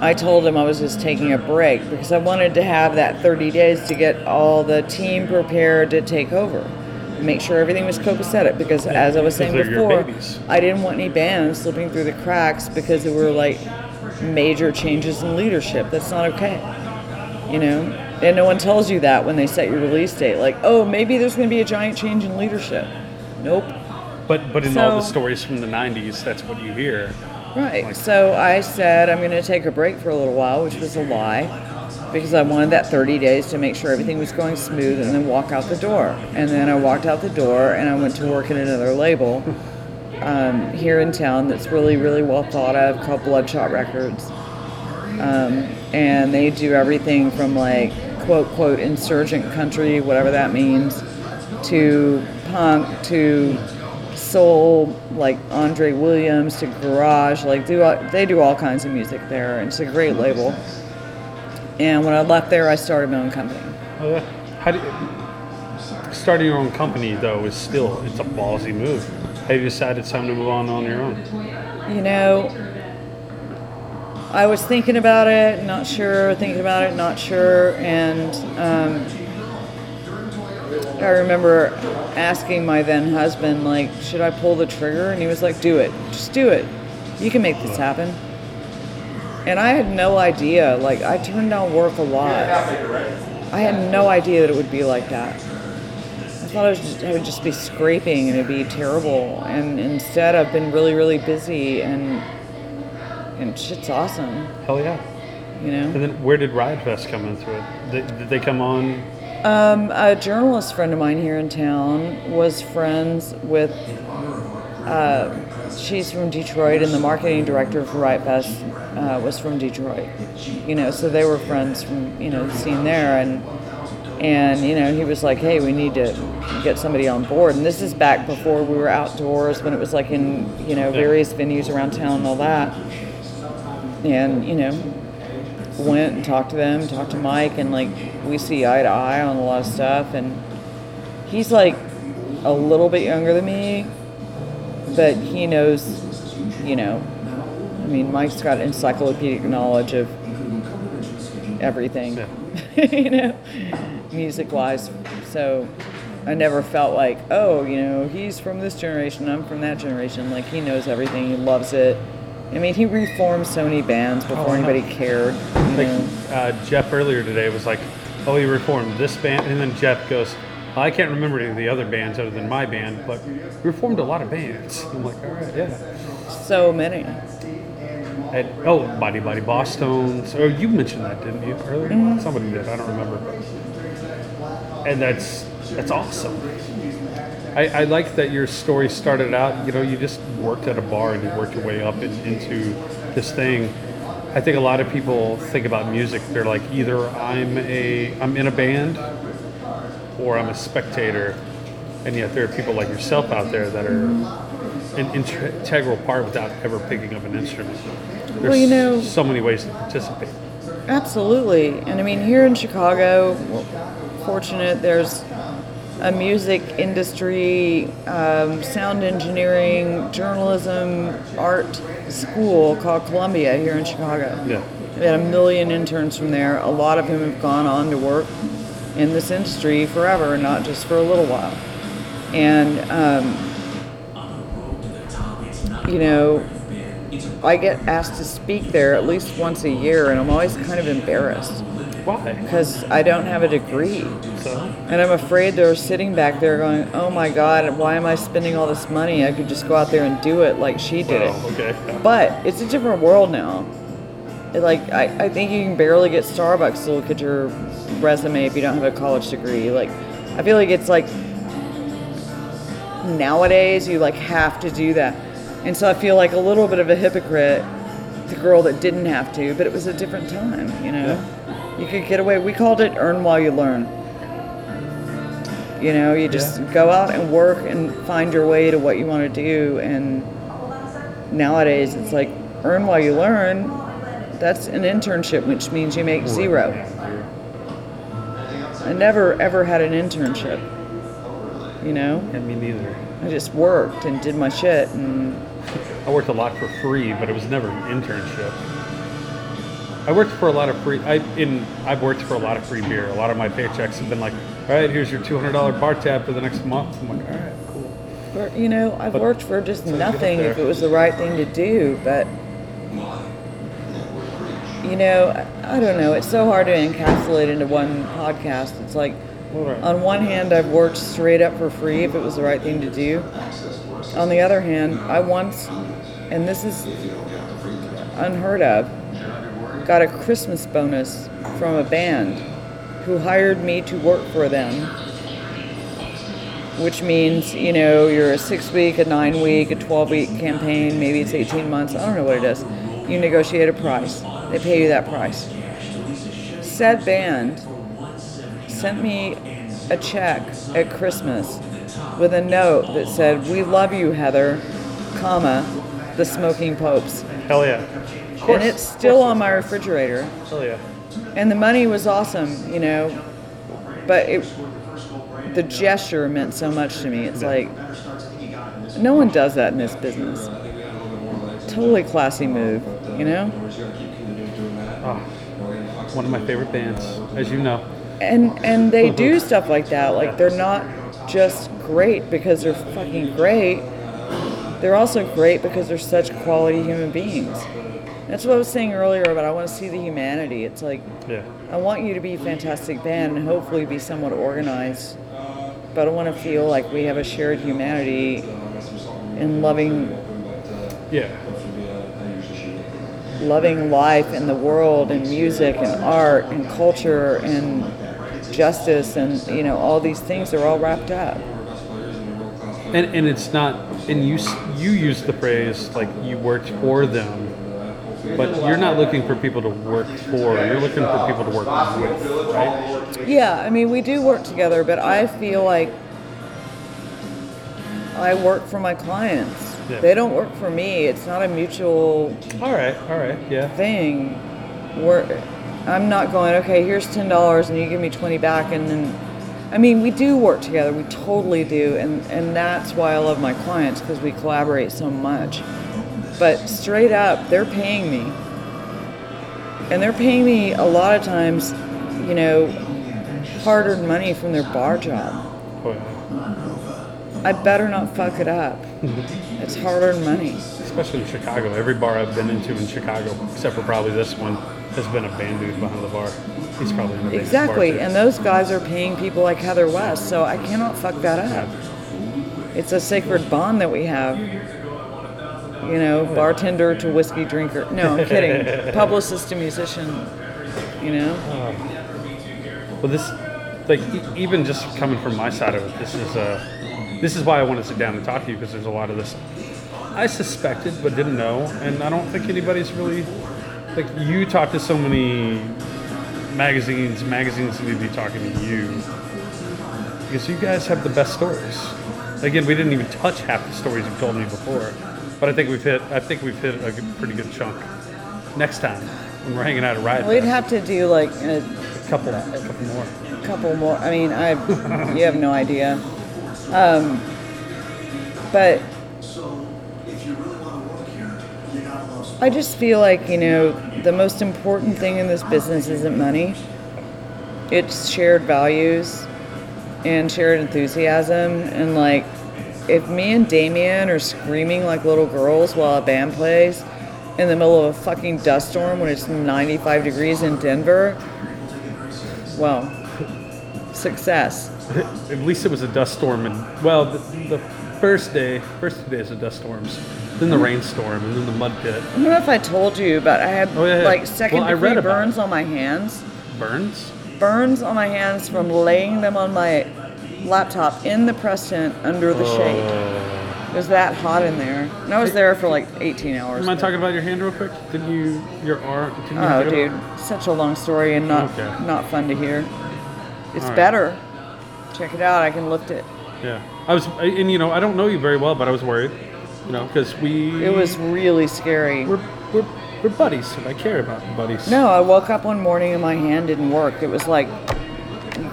I told him I was just taking a break because I wanted to have that 30 days to get all the team prepared to take over. Make sure everything was copacetic because, as I was saying because they're your before. I didn't want any bands slipping through the cracks because there were like major changes in leadership. That's not okay. You know? And no one tells you that when they set your release date. Like, oh, maybe there's going to be a giant change in leadership. Nope. But but in all the stories from the '90s, that's what you hear. Right. So I said I'm going to take a break for a little while, which was a lie, because I wanted that 30 days to make sure everything was going smooth and then walk out the door. And then I walked out the door and I went to work at another label um, here in town that's really, really well thought of called Bloodshot Records. Um, and they do everything from like quote, quote, insurgent country, whatever that means, to punk, to soul like Andre Williams to garage like do all, they do all kinds of music there and it's a great label and when I left there I started my own company Oh, yeah. How do starting your own company though is still it's a ballsy move. Have you decided it's time to move on on your own? you know I was thinking about it not sure thinking about it not sure and um, I remember asking my then husband like should I pull the trigger and he was like do it just do it you can make this happen and I had no idea like I turned down work a lot I had no idea that it would be like that. I thought I, was just, I would just be scraping and it'd be terrible. And instead, I've been really, really busy and and shit's awesome. Hell yeah. You know. And then where did Riot Fest come into it? Did, did they come on? Um, a journalist friend of mine here in town was friends with. Uh, she's from Detroit, and the marketing director for Riot Fest uh, was from Detroit. You know, so they were friends from you know the scene there, and and you know he was like, hey, we need to get somebody on board. And this is back before we were outdoors, when it was like in you know various venues around town and all that. And you know, went and talked to them, talked to Mike, and like we see eye to eye on a lot of stuff. And he's like a little bit younger than me, but he knows, you know. I mean, Mike's got encyclopedic knowledge of everything, you know, music wise. So I never felt like, oh, you know, he's from this generation, I'm from that generation. Like, he knows everything, he loves it. I mean, he reformed so many bands before Oh, anybody cared. Like uh, Jeff earlier today was like, oh, he reformed this band, and then Jeff goes, "Well, I can't remember any of the other bands other than my band, but he reformed a lot of bands. I'm like, all right, yeah. So many. And, oh, Mighty Mighty Bosstones. Oh, you mentioned that, didn't you earlier? Mm-hmm. Somebody did. I don't remember. And that's that's awesome. I, I like that your story started out. You know, you just worked at a bar and you worked your way up in, into this thing. I think a lot of people think about music. They're like, either I'm a I'm in a band, or I'm a spectator, and yet there are people like yourself out there that are an integral part without ever picking up an instrument. There's Well, you know- so many ways to participate. Absolutely. And I mean, here in Chicago, fortunate, there's a music industry, um, sound engineering, journalism, art school called Columbia here in Chicago. Yeah. We had a million interns from there. A lot of whom have gone on to work in this industry forever, not just for a little while. And, um, you know, I get asked to speak there at least once a year, and I'm always kind of embarrassed Why? because I don't have a degree. So And I'm afraid they're sitting back there going, oh my God, why am I spending all this money? I could just go out there and do it like she did it. oh, okay. But it's a different world now. It, like I, I think you can barely get Starbucks to look at your resume if you don't have a college degree. Like I feel like it's like nowadays you like have to do that. And so I feel like a little bit of a hypocrite, the girl that didn't have to, but it was a different time, you know. You could get away. We called it earn while you learn. You know, you just go out and work and find your way to what you want to do. And nowadays, it's like earn while you learn. That's an internship, which means you make zero. I never ever had an internship. You know, Yeah, me neither. I just worked and did my shit, and I worked a lot for free, but it was never an internship. I worked for a lot of free. I in I've worked for a lot of free beer. A lot of my paychecks have been like, all right, here's your two hundred dollar bar tab for the next month. I'm like, all right, cool. or, you know, I've But- worked for just So you get up nothing if it was the right thing to do, but you know, I, don't know. It's so hard to encapsulate into one podcast. It's like, right. on one hand, I've worked straight up for free if it was the right thing to do. On the other hand, I once, and this is unheard of, got a Christmas bonus from a band who hired me to work for them, which means, you know, you're a six week, a nine week, a 12 week campaign, maybe it's 18 months, I don't know what it is. You negotiate a price, they pay you that price. Said band sent me a check at Christmas with a note that said, "We love you, Heather, comma, the Smoking Popes," Hell yeah. Of course, and it's still on my refrigerator. Hell yeah. And the money was awesome, you know, but it, the gesture meant so much to me. It's like no one does that in this business. Totally classy move, you know. Ah, one of my favorite bands, as you know. and and they do stuff like that like they're not just great because they're fucking great they're also great because they're such quality human beings that's what i was saying earlier about i want to see the humanity it's like Yeah. i want you to be a fantastic band and hopefully be somewhat organized but i want to feel like we have a shared humanity in loving Yeah. loving life and the world and music and art and culture and justice and you know all these things are all wrapped up And and it's not. And you you use the phrase like you worked for them, but you're not looking for people to work for. You're looking for people to work with, right? yeah i mean we do work together but i feel like i work for my clients Yeah. they don't work for me it's not a mutual All right. All right. Yeah. thing we're i'm not going okay here's $10 and you give me 20 back and then i mean we do work together we totally do and and that's why i love my clients because we collaborate so much but straight up they're paying me and they're paying me a lot of times you know hard-earned money from their bar job Oh, yeah. i better not fuck it up it's hard-earned money Especially in Chicago. Every bar I've been into in Chicago, except for probably this one, has been a band dude behind the bar. He's probably in the Exactly, and those guys are paying people like Heather West, so I cannot fuck that up. It's a sacred bond that we have. You know, bartender to whiskey drinker. No, I'm kidding. Publicist to musician. You know, Well, this, like, e- even just coming from my side of it, this is uh, This is why I want to sit down and talk to you because there's a lot of this I suspected but didn't know, and I don't think anybody's really like you talk to so many magazines. Magazines need to be talking to you because you guys have the best stories. Again, we didn't even touch half the stories you've told me before, but I think we've hit. I think we've hit a pretty good chunk. Next time when we're hanging out at Riot, We'd have to do like a a couple, a couple more. A couple more. I mean, I you have no idea. Um, but I just feel like you know the most important thing in this business isn't money. It's shared values and shared enthusiasm and like if me and Damien are screaming like little girls while a band plays in the middle of a fucking dust storm when it's 95 degrees in Denver, well, success. At least it was a dust storm, and well, the, the first day, first two days of dust storms, then the rainstorm, and then the mud pit. I don't know if I told you, but I had Oh, yeah, yeah. like second Well, degree burns on my hands. Burns. Burns on my hands from laying them on my laptop in the press tent under the oh. shade. Oh. It was that hot in there. And I was there for like 18 hours. Am I talking about your hand real quick? Didn't you, your arm? You Oh, have to go- dude, such a long story and not Okay. not fun to hear. It's right. better. Check it out. I can lift it. Yeah, I was, and you know, I don't know you very well, but I was worried, you know, because we. It was really scary. We're, we're, we're buddies, and I care about buddies. No, I woke up one morning and my hand didn't work. It was like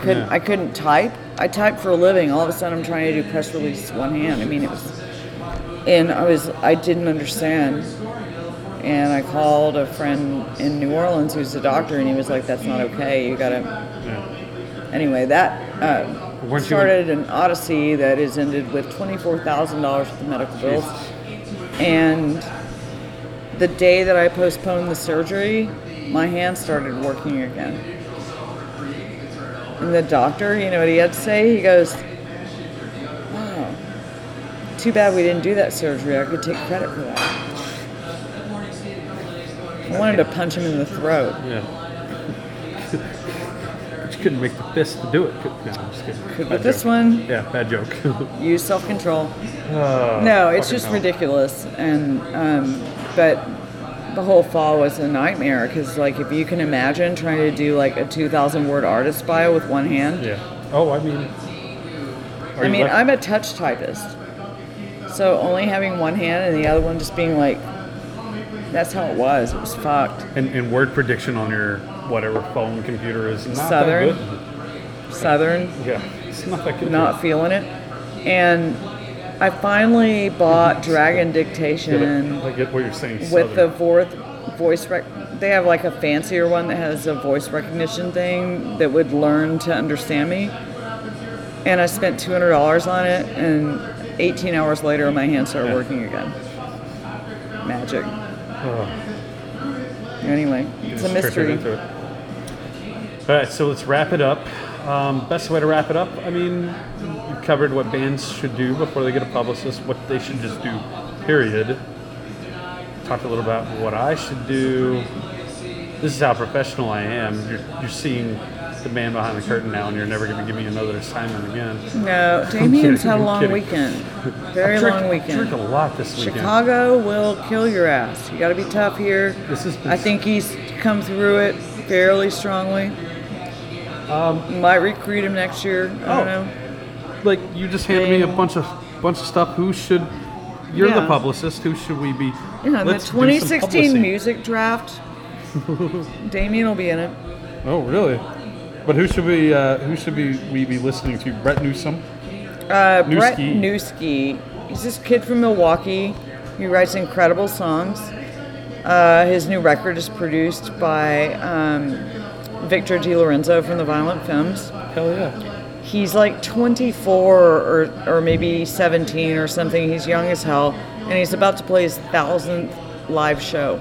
couldn't. Yeah. I couldn't type. I type for a living. All of a sudden, I'm trying to do press release one hand. I mean, it was, and I was. I didn't understand. And I called a friend in New Orleans who's a doctor, and he was like, "That's not okay. You gotta." Yeah. Anyway, that uh, Weren't started an odyssey that has ended with twenty-four thousand dollars worth of medical bills. And the day that I postponed the surgery, my hand started working again. And the doctor, you know what he had to say? He goes, Wow, too bad we didn't do that surgery. I could take credit for that. I wanted to punch him in the throat. Yeah. But couldn't make the fist to do it. Could, no, I'm just kidding. Could Bad with this joke. one, Yeah, bad joke. use self control. Oh, No, it's just hell. ridiculous. And, um, but the whole fall was a nightmare because, like, if you can imagine trying to do like a 2,000 word artist bio with one hand. Yeah. Oh, I mean. I mean, left- I'm a touch typist. So only having one hand and the other one just being like, that's how it was. It was fucked. And, and word prediction on your whatever phone computer is not Southern. that good. Southern, Yeah, it's not that good. not feeling it. And I finally bought Dragon Dictation. I get what you're saying. with the fourth voice rec they have like a fancier one that has a voice recognition thing that would learn to understand me and i spent $200 on it and 18 hours later my hands started Yeah. working again magic Oh, anyway you it's a just tricked her mystery it. All right, so let's wrap it up. Um, best way to wrap it up. I mean, you covered what bands should do before they get a publicist, what they should just do. Period. Talked a little about what I should do. This is how professional I am. You're, you're seeing the man behind the curtain now, and you're never going to give me another assignment again. no damien's had a long kidding. weekend very I long I weekend drink a lot this weekend. chicago will kill your ass you got to be tough here This been I think he's come through it fairly strongly. Um, might recruit him next year. I Oh. don't know. like you just handed me a bunch of bunch of stuff. Who should? You're the Yeah. publicist. Who should we be? Yeah, the Let's do some 2016 publicity. music draft. Damien will be in it. Oh, really? But who should we? Uh, who should we we be listening to? Brett Newsom. Uh, Brett Newski. Newski. He's this kid from Milwaukee. He writes incredible songs. Uh, his new record is produced by um, Victor DeLorenzo from the Violent Femmes. Hell yeah. He's like 24 or, or maybe 17 or something. He's young as hell, and he's about to play his thousandth live show.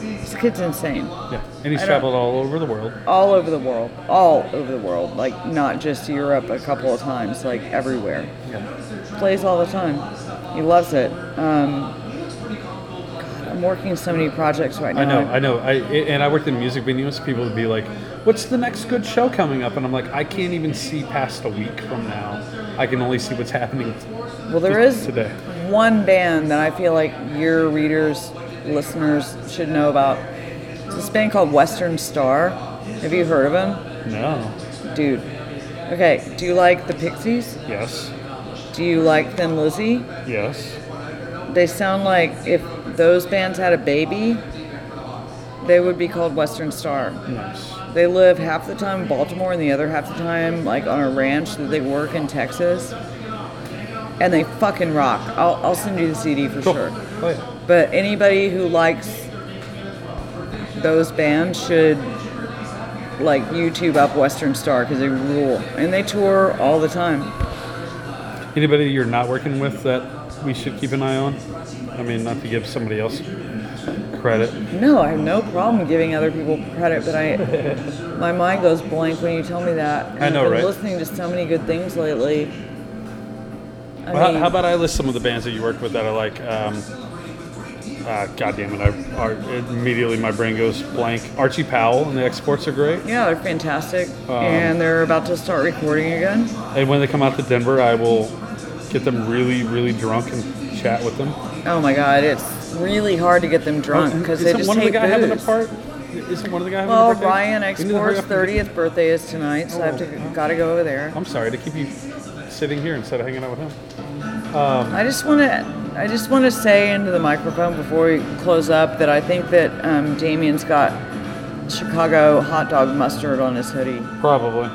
This kid's insane. Yeah. And he's traveled all over the world. All over the world, all over the world. Like not just Europe a couple of times, like everywhere. Yeah. Plays all the time. He loves it. Um, I'm working so many projects right now. I know, I know. I and I worked in music venues. People would be like, "What's the next good show coming up?" And I'm like, "I can't even see past a week from now. I can only see what's happening Well, there is today. one band that I feel like your readers, listeners should know about. It's this band called Western Star. Have you heard of them? No. Dude. Okay, do you like the Pixies? Yes. Do you like Thin Lizzy? Yes. They sound like if those bands had a baby, they would be called Western Star. Nice. They live half the time in Baltimore and the other half the time like on a ranch that they work in Texas. And they fucking rock. I'll, I'll send you the CD for Cool. sure. Oh yeah. But anybody who likes those bands should like YouTube up Western Star because they rule. And they tour all the time. Anybody you're not working with that we should keep an eye on? I mean, not to give somebody else credit. No, I have no problem giving other people credit, but I, my mind goes blank when you tell me that. And I know, I've been right? listening to so many good things lately. I Well, how, mean, how about I list some of the bands that you work with that I like? Um, uh, God damn it! I, are, immediately my brain goes blank. Archie Powell and the Exports are great. yeah, they're fantastic, Um, and they're about to start recording again. And when they come out to Denver, I will get them really, really drunk and chat with them. Oh my God, it's really hard to get them drunk because they just one of hate the guy having a booze. part? Isn't one of the guy having Well, a birthday? Ryan We need to hurry Export's up and get- 30th birthday is tonight, so I have to Oh. gotta go over there. I'm sorry to keep you sitting here instead of hanging out with him. I just want to, I just want to say into the microphone before we close up that I think that um, Damien's got Chicago hot dog mustard on his hoodie. Probably.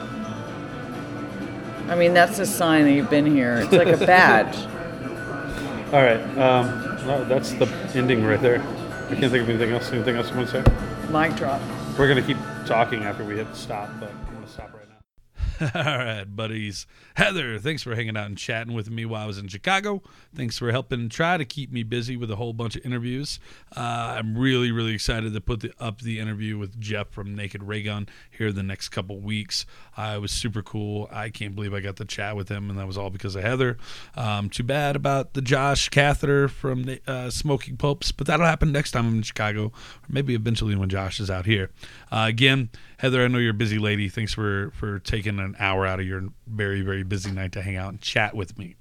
I mean, that's a sign that you've been here. It's like a badge. All right. Um, no, that's the ending right there. I can't think of anything else. Anything else you want to say? Mic drop. We're gonna keep talking after we hit stop, but All right, buddies. Heather, thanks for hanging out and chatting with me while I was in Chicago. Thanks for helping try to keep me busy with a whole bunch of interviews. Uh, I'm really, really excited to put the, up the interview with Jeff from Naked Raygun here the next couple weeks. Uh, it was super cool. I can't believe I got to chat with him, and that was all because of Heather. Um, too bad about the Josh Caterer from uh, Smoking Popes, but that'll happen next time I'm in Chicago, or maybe eventually when Josh is out here. Uh, again, Heather, I know you're a busy lady. Thanks for for taking an hour out of your very very busy night to hang out and chat with me.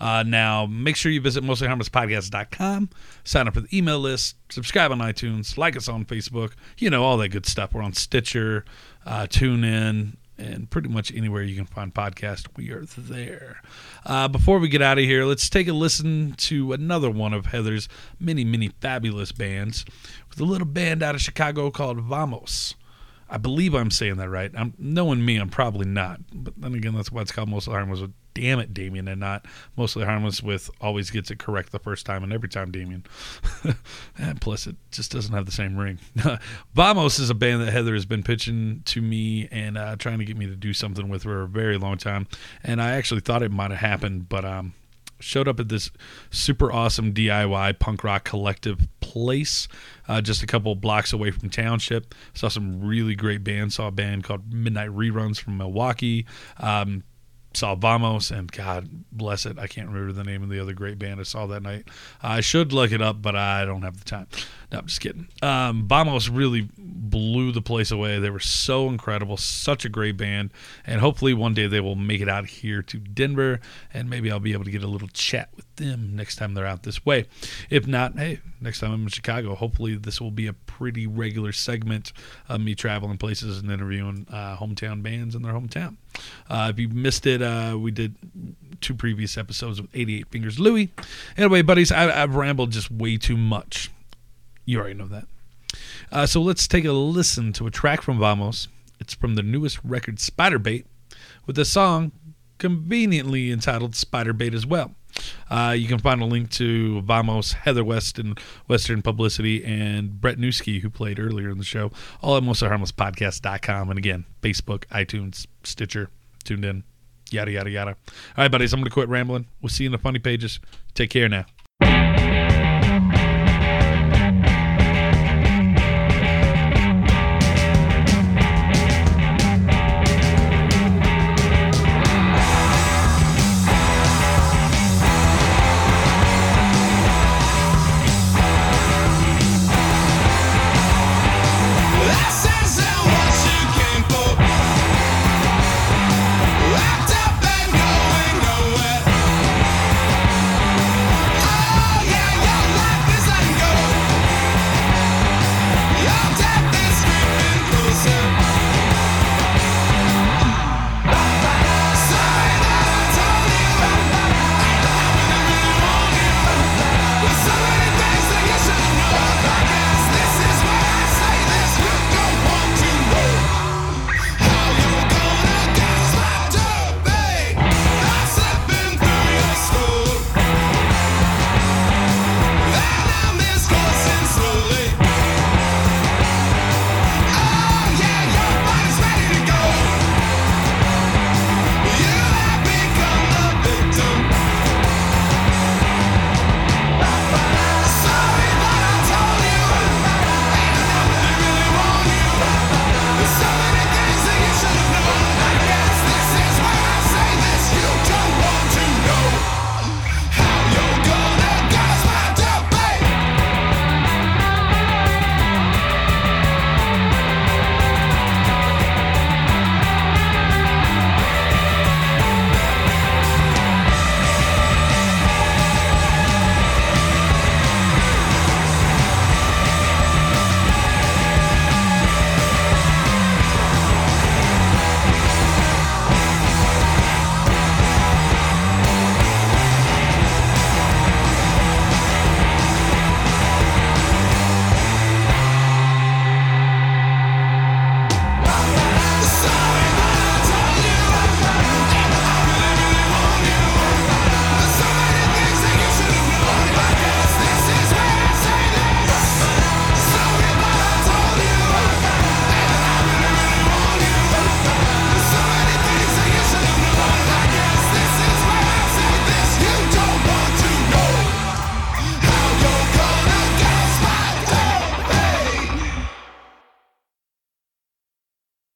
Uh, now, make sure you visit mostlyharmlesspodcast.com, sign up for the email list, subscribe on iTunes, like us on Facebook, you know, all that good stuff. We're on Stitcher, uh, TuneIn, and pretty much anywhere you can find podcasts, we are there. Uh, before we get out of here, let's take a listen to another one of Heather's many, many fabulous bands with a little band out of Chicago called Vamos. I believe I'm saying that right. I'm knowing me, I'm probably not. But then again, that's why it's called mostly harmless damn it, Damien, and not mostly harmless with always gets it correct the first time and every time, Damien. and plus, it just doesn't have the same ring. Vamos is a band that Heather has been pitching to me and uh, trying to get me to do something with for a very long time. And I actually thought it might have happened, but um, showed up at this super awesome DIY punk rock collective place uh, just a couple blocks away from Township. Saw some really great bands. Saw a band called Midnight Reruns from Milwaukee. Um, saw Vamos and God bless it, I can't remember the name of the other great band I saw that night. I should look it up, but I don't have the time. No, I'm just kidding. Um, Vamos really blew the place away. They were so incredible, such a great band, and hopefully one day they will make it out here to Denver, and maybe I'll be able to get a little chat with them next time they're out this way. If not, hey, next time I'm in Chicago, hopefully this will be a pretty regular segment of me traveling places and interviewing uh, hometown bands in their hometown. Uh, if you missed it, uh, we did two previous episodes with 88 Fingers Louie. Anyway, buddies, I, I've rambled just way too much. You already know that. Uh, so let's take a listen to a track from Vamos. It's from the newest record, Spider Bait, with a song conveniently entitled Spider Bait as well. Uh, you can find a link to Vamos, Heather West, and Western Publicity, and Brett Newski, who played earlier in the show, all at mostlyharmlesspodcast.com. And again, Facebook, iTunes, Stitcher, TuneIn, yada, yada, yada. All right, buddies, I'm going to quit rambling. We'll see you in the funny pages. Take care now.